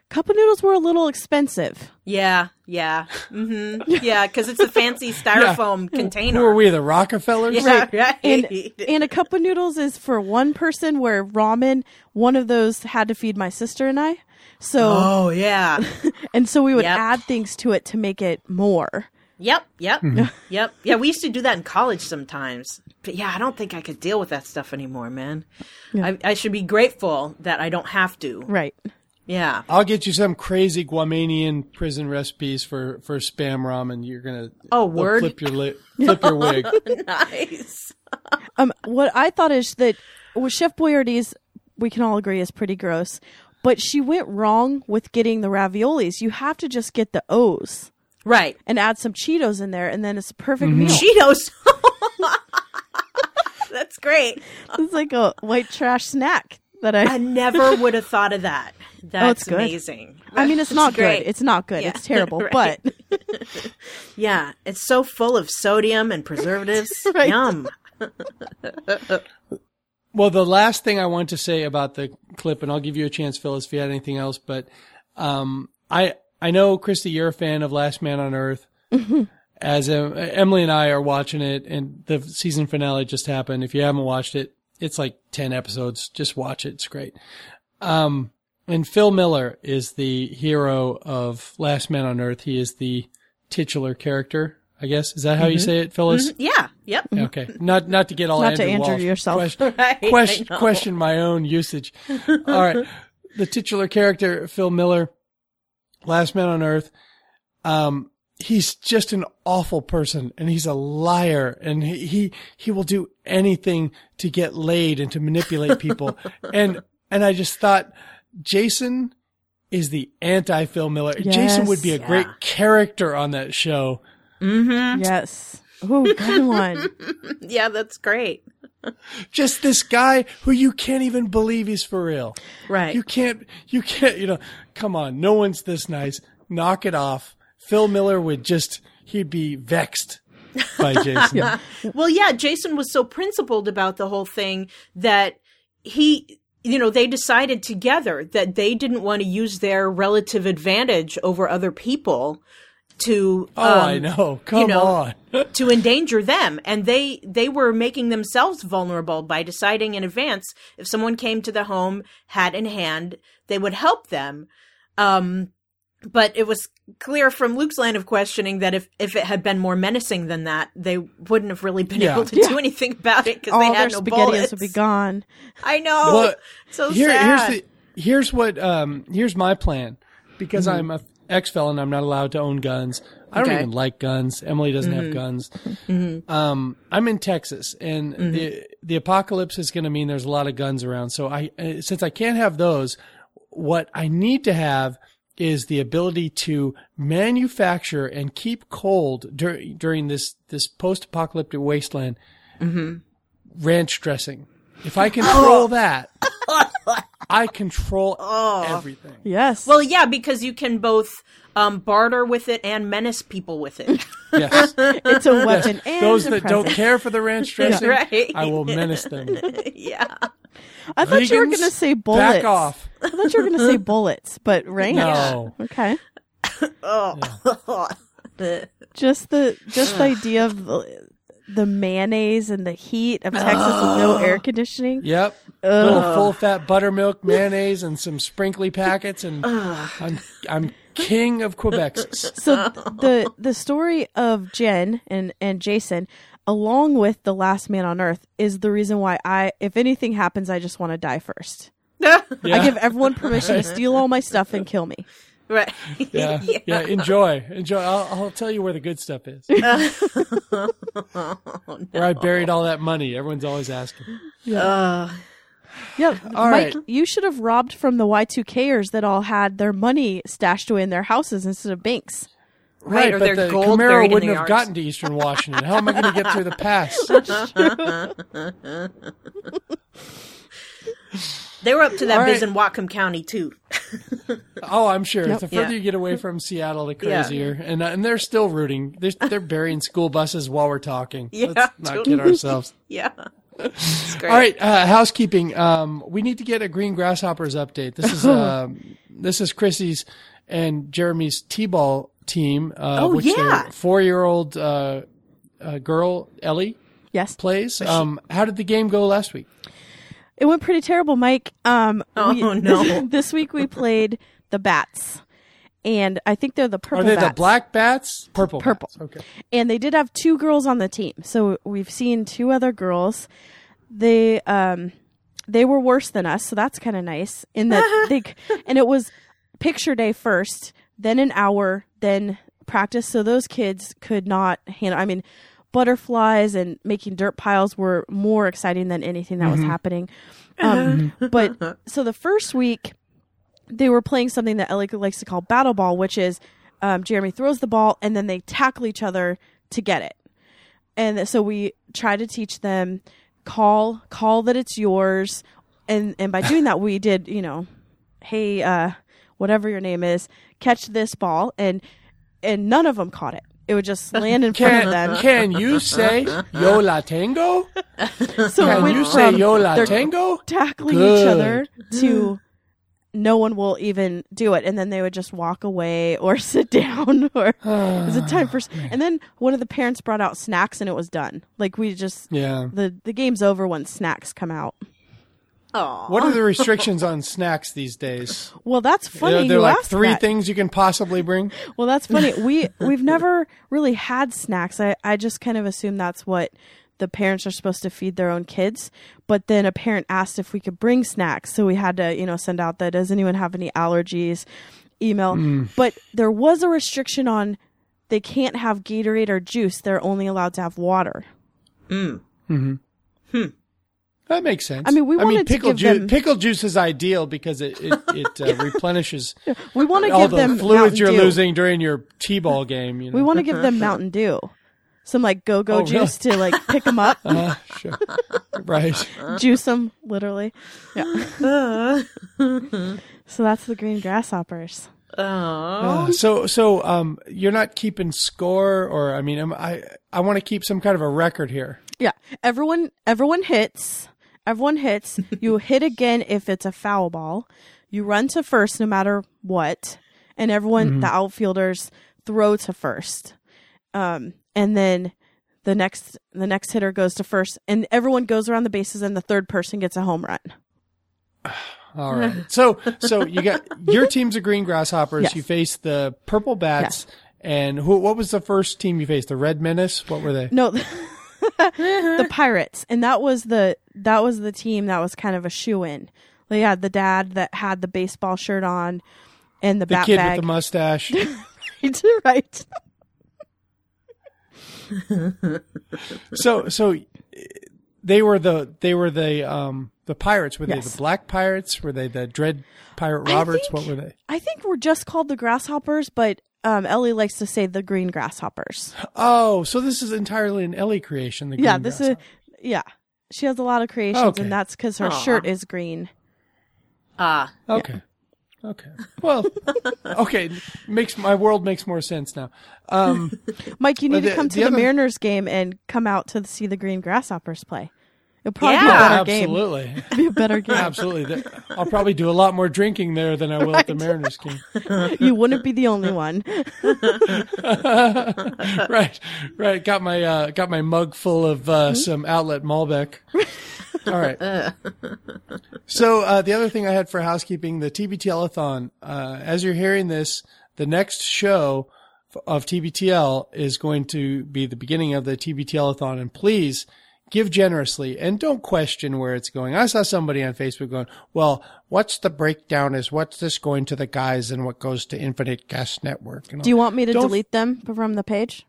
Speaker 3: Cup of noodles were a little expensive.
Speaker 2: Yeah, yeah, mm-hmm. yeah. Because it's a fancy styrofoam container.
Speaker 1: Who are we, the Rockefellers?
Speaker 2: Yeah, right.
Speaker 3: And and a cup of noodles is for one person where ramen, one of those had to feed my sister and I. So
Speaker 2: oh yeah.
Speaker 3: and so we would
Speaker 2: Yep.
Speaker 3: add things to it to make it more.
Speaker 2: Yep, yep,
Speaker 1: Mm-hmm.
Speaker 2: yep. Yeah, we used to do that in college sometimes. But yeah, I don't think I could deal with that stuff anymore, man. I, I should be grateful that I don't have to.
Speaker 3: Right.
Speaker 2: Yeah.
Speaker 1: I'll get you some crazy Guamanian prison recipes for, for spam ramen. You're gonna
Speaker 2: Oh, word?
Speaker 1: flip your li- flip your wig.
Speaker 2: nice.
Speaker 3: Um, what I thought is that with Chef Boyardee's, we can all agree is pretty gross, but she went wrong with getting the raviolis. You have to just get the O's
Speaker 2: Right.
Speaker 3: and add some Cheetos in there, and then it's a perfect
Speaker 1: Mm-hmm.
Speaker 3: meal.
Speaker 2: Cheetos. That's great.
Speaker 3: It's like a white trash snack that I.
Speaker 2: I never would have thought of that. That's
Speaker 3: Oh, it's good.
Speaker 2: amazing.
Speaker 3: I mean, it's not
Speaker 2: great.
Speaker 3: good. It's not good.
Speaker 2: Yeah,
Speaker 3: It's terrible.
Speaker 2: right.
Speaker 3: But
Speaker 2: Yeah, it's so full of sodium and preservatives.
Speaker 3: Right.
Speaker 2: Yum.
Speaker 1: Well, the last thing I want to say about the clip, and I'll give you a chance, Phyllis, if you had anything else, but um, I I know Christy, you're a fan of Last Man on Earth. As uh, Emily and I are watching it, and the season finale just happened. If you haven't watched it, it's like ten episodes. Just watch it; it's great. Um, and Phil Miller is the hero of Last Man on Earth. He is the titular character. I guess is that how you say it, Phyllis?
Speaker 2: Yeah. Yep.
Speaker 1: Okay, not not to get all
Speaker 3: Not to
Speaker 1: Andrew
Speaker 3: injure
Speaker 1: Walsh.
Speaker 3: yourself.
Speaker 1: Question,
Speaker 2: Right,
Speaker 1: question, question my own usage. All right, the titular character Phil Miller, Last Man on Earth. Um, he's just an awful person, and he's a liar, and he he, he will do anything to get laid and to manipulate people, and and I just thought Jason is the anti Phil Miller. Jason would be a
Speaker 3: Yes.
Speaker 1: great character on that show. Mm-hmm.
Speaker 3: yes. Oh, good one.
Speaker 2: Yeah, that's great.
Speaker 1: just this guy who you can't even believe he's for real.
Speaker 2: Right.
Speaker 1: You can't, you can't, you know, come on, no one's this nice. Knock it off. Phil Miller would just, he'd be vexed by Jason.
Speaker 2: Well, yeah, Jason was so principled about the whole thing that he, you know, they decided together that they didn't want to use their relative advantage over other people to
Speaker 1: Oh,
Speaker 2: um,
Speaker 1: I know. Come
Speaker 2: know,
Speaker 1: on.
Speaker 2: to endanger them and they they were making themselves vulnerable by deciding in advance if someone came to the home hat in hand they would help them um but it was clear from Luke's line of questioning that if, if it had been more menacing than that, they wouldn't have really been
Speaker 1: Yeah.
Speaker 2: able to do anything about it because
Speaker 3: All
Speaker 2: they
Speaker 3: their
Speaker 2: had no
Speaker 3: spaghettios
Speaker 2: bullets.
Speaker 3: would be gone.
Speaker 2: I know.
Speaker 1: Well,
Speaker 2: so
Speaker 1: Here,
Speaker 2: sad.
Speaker 1: here's the here's what um here's my plan because I'm a ex felon. I'm not allowed to own guns. I don't
Speaker 2: Okay.
Speaker 1: even like guns. Emily doesn't have guns. Um, I'm in Texas, and the the apocalypse is going to mean there's a lot of guns around. So I, uh, since I can't have those, what I need to have is the ability to manufacture and keep cold dur- during this this post apocalyptic wasteland mm-hmm. ranch dressing. If I control oh. that, I control oh. everything.
Speaker 3: Yes.
Speaker 2: well, yeah, because you can both um, barter with it and menace people with it.
Speaker 1: Yes.
Speaker 3: it's a weapon and
Speaker 1: Those
Speaker 3: a
Speaker 1: that don't care for the ranch dressing,
Speaker 2: Right.
Speaker 1: I will menace them.
Speaker 2: yeah.
Speaker 3: I thought you were going to say bullets.
Speaker 1: Back off.
Speaker 3: I thought you were going to say bullets, but ranch.
Speaker 1: No.
Speaker 3: Okay.
Speaker 2: Oh.
Speaker 3: Just the just the idea of the, the mayonnaise and the heat of Texas with no air conditioning.
Speaker 1: Yep. Little full fat buttermilk, mayonnaise, and some sprinkly packets, and I'm I'm king of Quebec's.
Speaker 3: So the the story of Jen and and Jason, along with the Last Man on Earth, is the reason why I, if anything happens, I just want to die first.
Speaker 1: Yeah.
Speaker 3: I give everyone permission to steal all my stuff and kill me.
Speaker 2: right.
Speaker 1: yeah, yeah, Enjoy, enjoy. I'll, I'll tell you where the good stuff is. Oh, where I buried all that money. Everyone's always asking.
Speaker 3: Yeah,
Speaker 1: All
Speaker 3: Mike,
Speaker 1: right.
Speaker 3: you should have robbed from the Y2Kers that all had their money stashed away in their houses instead of banks.
Speaker 2: Right, or
Speaker 1: but
Speaker 2: their
Speaker 1: the
Speaker 2: gold
Speaker 1: Camaro wouldn't
Speaker 2: the
Speaker 1: have
Speaker 2: yards.
Speaker 1: gotten to Eastern Washington. How am I going to get through the pass?
Speaker 2: They were up to that
Speaker 1: All right.
Speaker 2: biz in Whatcom County too.
Speaker 1: Oh, I'm sure. The further
Speaker 2: Yeah.
Speaker 1: you get away from Seattle, the
Speaker 2: Yeah.
Speaker 1: crazier. And uh, and they're still rooting. They're, they're burying school buses while we're talking.
Speaker 2: Yeah,
Speaker 1: Let's not
Speaker 2: totally.
Speaker 1: kid ourselves.
Speaker 2: Yeah. It's great.
Speaker 1: All right, uh, housekeeping. Um, we need to get a green grasshoppers update. This is um, this is Chrissy's and Jeremy's t-ball team, uh,
Speaker 2: Oh,
Speaker 1: which
Speaker 2: yeah.
Speaker 1: their four-year-old uh, uh, girl Ellie
Speaker 3: Yes,
Speaker 1: plays. Um, how did the game go last week?
Speaker 3: it went pretty terrible, Mike. Um,
Speaker 2: Oh,
Speaker 3: we-
Speaker 2: no.
Speaker 3: this week we played the bats, and I think they're the purple. Bats.
Speaker 1: Are they the black bats? Purple.
Speaker 3: Purple.
Speaker 1: Bats. Okay.
Speaker 3: and they did have two girls on the team. So we've seen two other girls. They um they were worse than us, so that's kind of nice. In that they and it was picture day first, then an hour, then practice. So those kids could not handle. I mean, butterflies and making dirt piles were more exciting than anything that was happening. Um, but so the first week they were playing something that Ellie likes to call battle ball, which is um, Jeremy throws the ball and then they tackle each other to get it. And so we try to teach them call call that it's yours, and and by doing that we did you know, hey uh, whatever your name is, catch this ball, and and none of them caught it. It would just land in front of
Speaker 1: Can
Speaker 3: them.
Speaker 1: can you say yo la tengo?
Speaker 3: So it
Speaker 1: Can
Speaker 3: went
Speaker 1: you say
Speaker 3: from
Speaker 1: yo la tango?
Speaker 3: tackling
Speaker 1: Good.
Speaker 3: each other to no one will even do it and then they would just walk away or sit down or is it time for and then one of the parents brought out snacks and it was done like we just
Speaker 1: Yeah.
Speaker 3: the the game's over when snacks come out
Speaker 2: Aw.
Speaker 1: What are the restrictions on snacks these days?
Speaker 3: well that's funny
Speaker 1: Are there
Speaker 3: you
Speaker 1: like three
Speaker 3: that.
Speaker 1: things you can possibly bring?
Speaker 3: well that's funny we we've never really had snacks i i just kind of assume that's what the parents are supposed to feed their own kids but then a parent asked if we could bring snacks so we had to you know send out the does anyone have any allergies email hmm. but there was a restriction on they can't have gatorade or juice they're only allowed to have water hmm. Mm-hmm. Hmm.
Speaker 1: That makes sense.
Speaker 3: I mean, we wanted to
Speaker 1: pickle
Speaker 3: give
Speaker 1: juice.
Speaker 3: them-
Speaker 1: Pickle juice is ideal because it it, it uh, replenishes
Speaker 3: we want to
Speaker 1: all
Speaker 3: give
Speaker 1: the
Speaker 3: them
Speaker 1: fluids
Speaker 3: Mountain
Speaker 1: you're
Speaker 3: Dew.
Speaker 1: losing during your t-ball game. You know?
Speaker 3: we want to give uh-huh. them mountain dew some like go-go
Speaker 1: Oh, really?
Speaker 3: juice to like pick them up
Speaker 1: Uh, sure. right.
Speaker 3: juice them literally yeah so that's the green grasshoppers
Speaker 2: Aw.
Speaker 1: Uh, so so um, you're not keeping score, or I mean, am, I I want to keep some kind of a record here.
Speaker 3: Yeah, everyone everyone hits. Everyone hits. you hit again if it's a foul ball. You run to first no matter what, and everyone the outfielders throw to first, um, and then the next the next hitter goes to first, and everyone goes around the bases, and the third person gets a home run.
Speaker 1: All right. So so you got your team's the green grasshoppers.
Speaker 3: Yes.
Speaker 1: You face the purple bats. And who? What was the first team you faced? The Red Menace. What were they?
Speaker 3: No, uh-huh. the Pirates, and that was the that was the team that was kind of a shoe in. They had the dad that had the baseball shirt on, and the,
Speaker 1: The
Speaker 3: bat
Speaker 1: kid
Speaker 3: bag.
Speaker 1: with the mustache.
Speaker 3: right.
Speaker 1: so so they were the they were the um the pirates. Were they
Speaker 3: Yes.
Speaker 1: the black pirates? Were they the Dread Pirate Roberts?
Speaker 3: think-
Speaker 1: what were they?
Speaker 3: I think we're just called the grasshoppers, but um, Ellie likes to say the green grasshoppers.
Speaker 1: Oh, so this is entirely an Ellie creation. The
Speaker 3: yeah, this is yeah. She has a lot of creations,
Speaker 1: Okay.
Speaker 3: and that's because her
Speaker 2: Aw.
Speaker 3: shirt is green.
Speaker 2: Ah,
Speaker 1: Okay. Okay. Well, okay. Makes my world makes more sense now. Um,
Speaker 3: Mike, you need to come to
Speaker 1: the
Speaker 3: the,
Speaker 1: other-
Speaker 3: Mariners game and come out to see the green grasshoppers play. It'll probably be a
Speaker 2: Yeah.
Speaker 3: better game.
Speaker 1: absolutely.
Speaker 3: Be a better game.
Speaker 1: Absolutely. I'll probably do a lot more drinking there than I will at the Mariners game.
Speaker 3: you wouldn't be the only one.
Speaker 1: right, right. Got my uh, got my mug full of uh, some outlet Malbec. All right. So uh, the other thing I had for housekeeping, the TBTLathon. Uh, as you're hearing this, the next show f- of TBTL is going to be the beginning of the TBTLathon, and please give generously and don't question where it's going. I saw somebody on Facebook going, "Well, what's the breakdown? Is what's this going to the guys and what goes to Infinite Guest Network?"
Speaker 3: Do you want me to
Speaker 1: Don't-
Speaker 3: delete them from the page?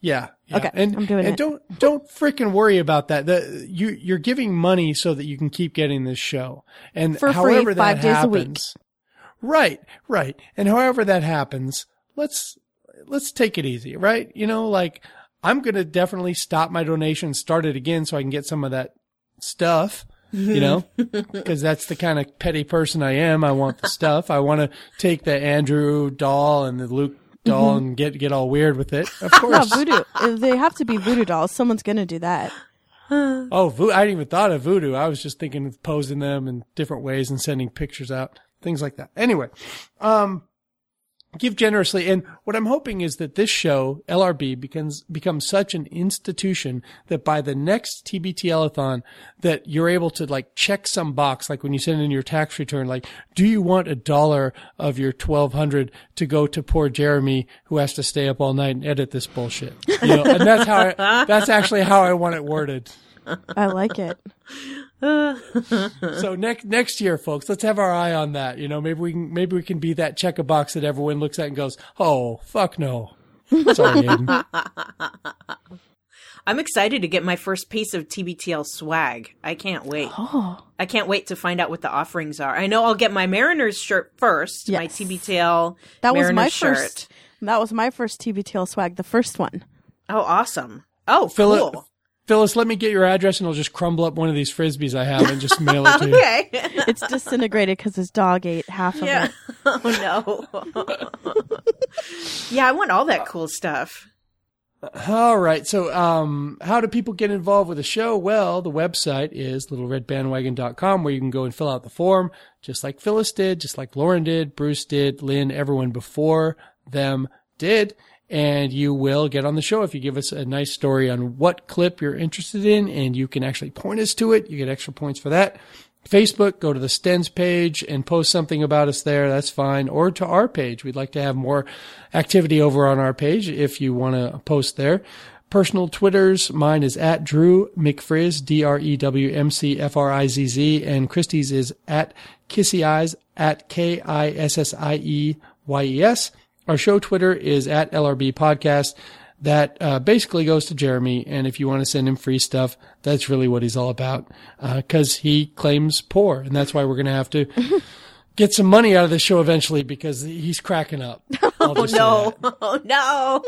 Speaker 1: yeah. yeah.
Speaker 3: Okay,
Speaker 1: And,
Speaker 3: I'm doing
Speaker 1: and
Speaker 3: it.
Speaker 1: don't don't freaking worry about that. The, you you're giving money so that you can keep getting this show. And
Speaker 3: For free,
Speaker 1: however that
Speaker 3: five days a week.
Speaker 1: happens, right, right. And however that happens, let's let's take it easy, right? You know, like I'm gonna definitely stop my donation, start it again, so I can get some of that stuff. You know, because that's the kind of petty person I am. I want the stuff. I want to take the Andrew doll and the Luke doll and get get all weird with it. Of course.
Speaker 3: voodoo. They have to be voodoo dolls. Someone's gonna do that.
Speaker 1: Oh, vo- I didn't even thought of voodoo. I was just thinking of posing them in different ways and sending pictures out, things like that. Anyway, um, give generously. And what I'm hoping is that this show, LRB, becomes, becomes such an institution that by the next TBTLathon, that you're able to like check some box, like when you send in your tax return, like, do you want a dollar of your 1200 to go to poor Jeremy who has to stay up all night and edit this bullshit? You know, and that's how I, that's actually how I want it worded.
Speaker 3: I like it.
Speaker 1: So next next year, folks, let's have our eye on that. You know, maybe we can maybe we can be that check a box that everyone looks at and goes, "Oh, fuck no." Sorry, Aiden.
Speaker 2: I'm excited to get my first piece of TBTL swag. I can't wait.
Speaker 3: Oh,
Speaker 2: I can't wait to find out what the offerings are. I know I'll get my Mariners shirt first.
Speaker 3: Yes.
Speaker 2: My TBTL
Speaker 3: that was my
Speaker 2: shirt.
Speaker 3: first. That was my first TBTL swag. The first one.
Speaker 2: Oh, awesome. Oh,
Speaker 1: Phil-
Speaker 2: cool.
Speaker 1: Phyllis, let me get your address and I'll just crumble up one of these frisbees I have and just mail it to you.
Speaker 2: Okay.
Speaker 3: It's disintegrated because his dog ate half of
Speaker 2: yeah.
Speaker 3: it.
Speaker 2: Oh no. yeah, I want all that cool stuff.
Speaker 1: All right. So, um, how do people get involved with the show? Well, the website is littleredbandwagon.com where you can go and fill out the form, just like Phyllis did, just like Lauren did, Bruce did, Lynn, everyone before them did. And you will get on the show if you give us a nice story on what clip you're interested in and you can actually point us to it. You get extra points for that. Facebook, go to the Stens page and post something about us there. That's fine. Or to our page. We'd like to have more activity over on our page if you want to post there. Personal Twitters, mine is at Drew McFrizz, D-R-E-W-M-C-F-R-I-Z-Z, and Christie's is at Kissy Eyes, at K-I-S-S-I-E-Y-E-S. Our show Twitter is at LRB Podcast. That uh, basically goes to Jeremy, and if you want to send him free stuff, that's really what he's all about. Because he claims poor, and that's why we're going to have to get some money out of the show eventually because he's cracking up. I'll
Speaker 2: Oh no. Oh no.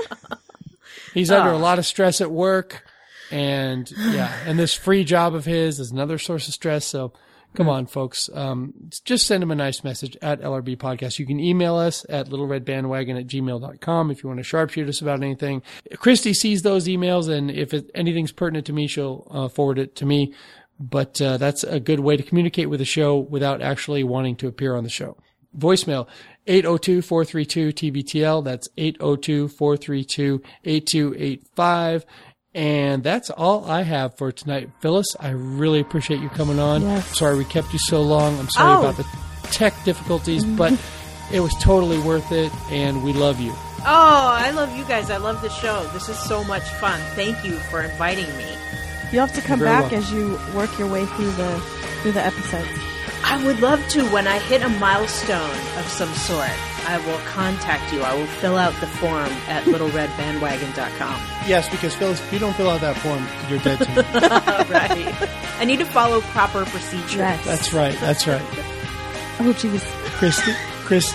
Speaker 1: He's under a lot of stress at work, and yeah, and this free job of his is another source of stress. So, come on, folks, um, just send him a nice message at LRB Podcast. You can email us at littleredbandwagon at gmail.com if you want to sharpshoot us about anything. Christy sees those emails, and if it, anything's pertinent to me, she'll uh, forward it to me. But uh, that's a good way to communicate with the show without actually wanting to appear on the show. voicemail 802-432-TBTL. That's 802-432-8285. And that's all I have for tonight. Phyllis, I really appreciate you coming on.
Speaker 3: Yes.
Speaker 1: Sorry we kept you so long. I'm sorry
Speaker 2: Oh.
Speaker 1: about the tech difficulties, mm-hmm. but it was totally worth it, and we love you.
Speaker 2: Oh, I love you guys. I love the show. This is so much fun. Thank you for inviting me.
Speaker 3: You'll have to come back
Speaker 1: welcome.
Speaker 3: as you work your way through the through the episodes.
Speaker 2: I would love to when I hit a milestone of some sort. I will contact you. I will fill out the form at littleredbandwagon.com.
Speaker 1: Yes, because Phyllis, if you don't fill out that form, you're dead to me.
Speaker 2: right. I need to follow proper procedure.
Speaker 3: Yes.
Speaker 1: That's right. That's right.
Speaker 3: Oh, jeez.
Speaker 1: Christy, Chris,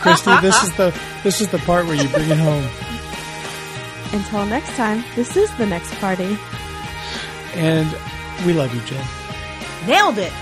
Speaker 1: Christy, this is the this is the part where you bring it home.
Speaker 3: Until next time, this is the next party.
Speaker 1: And we love you, Jen.
Speaker 2: Nailed it.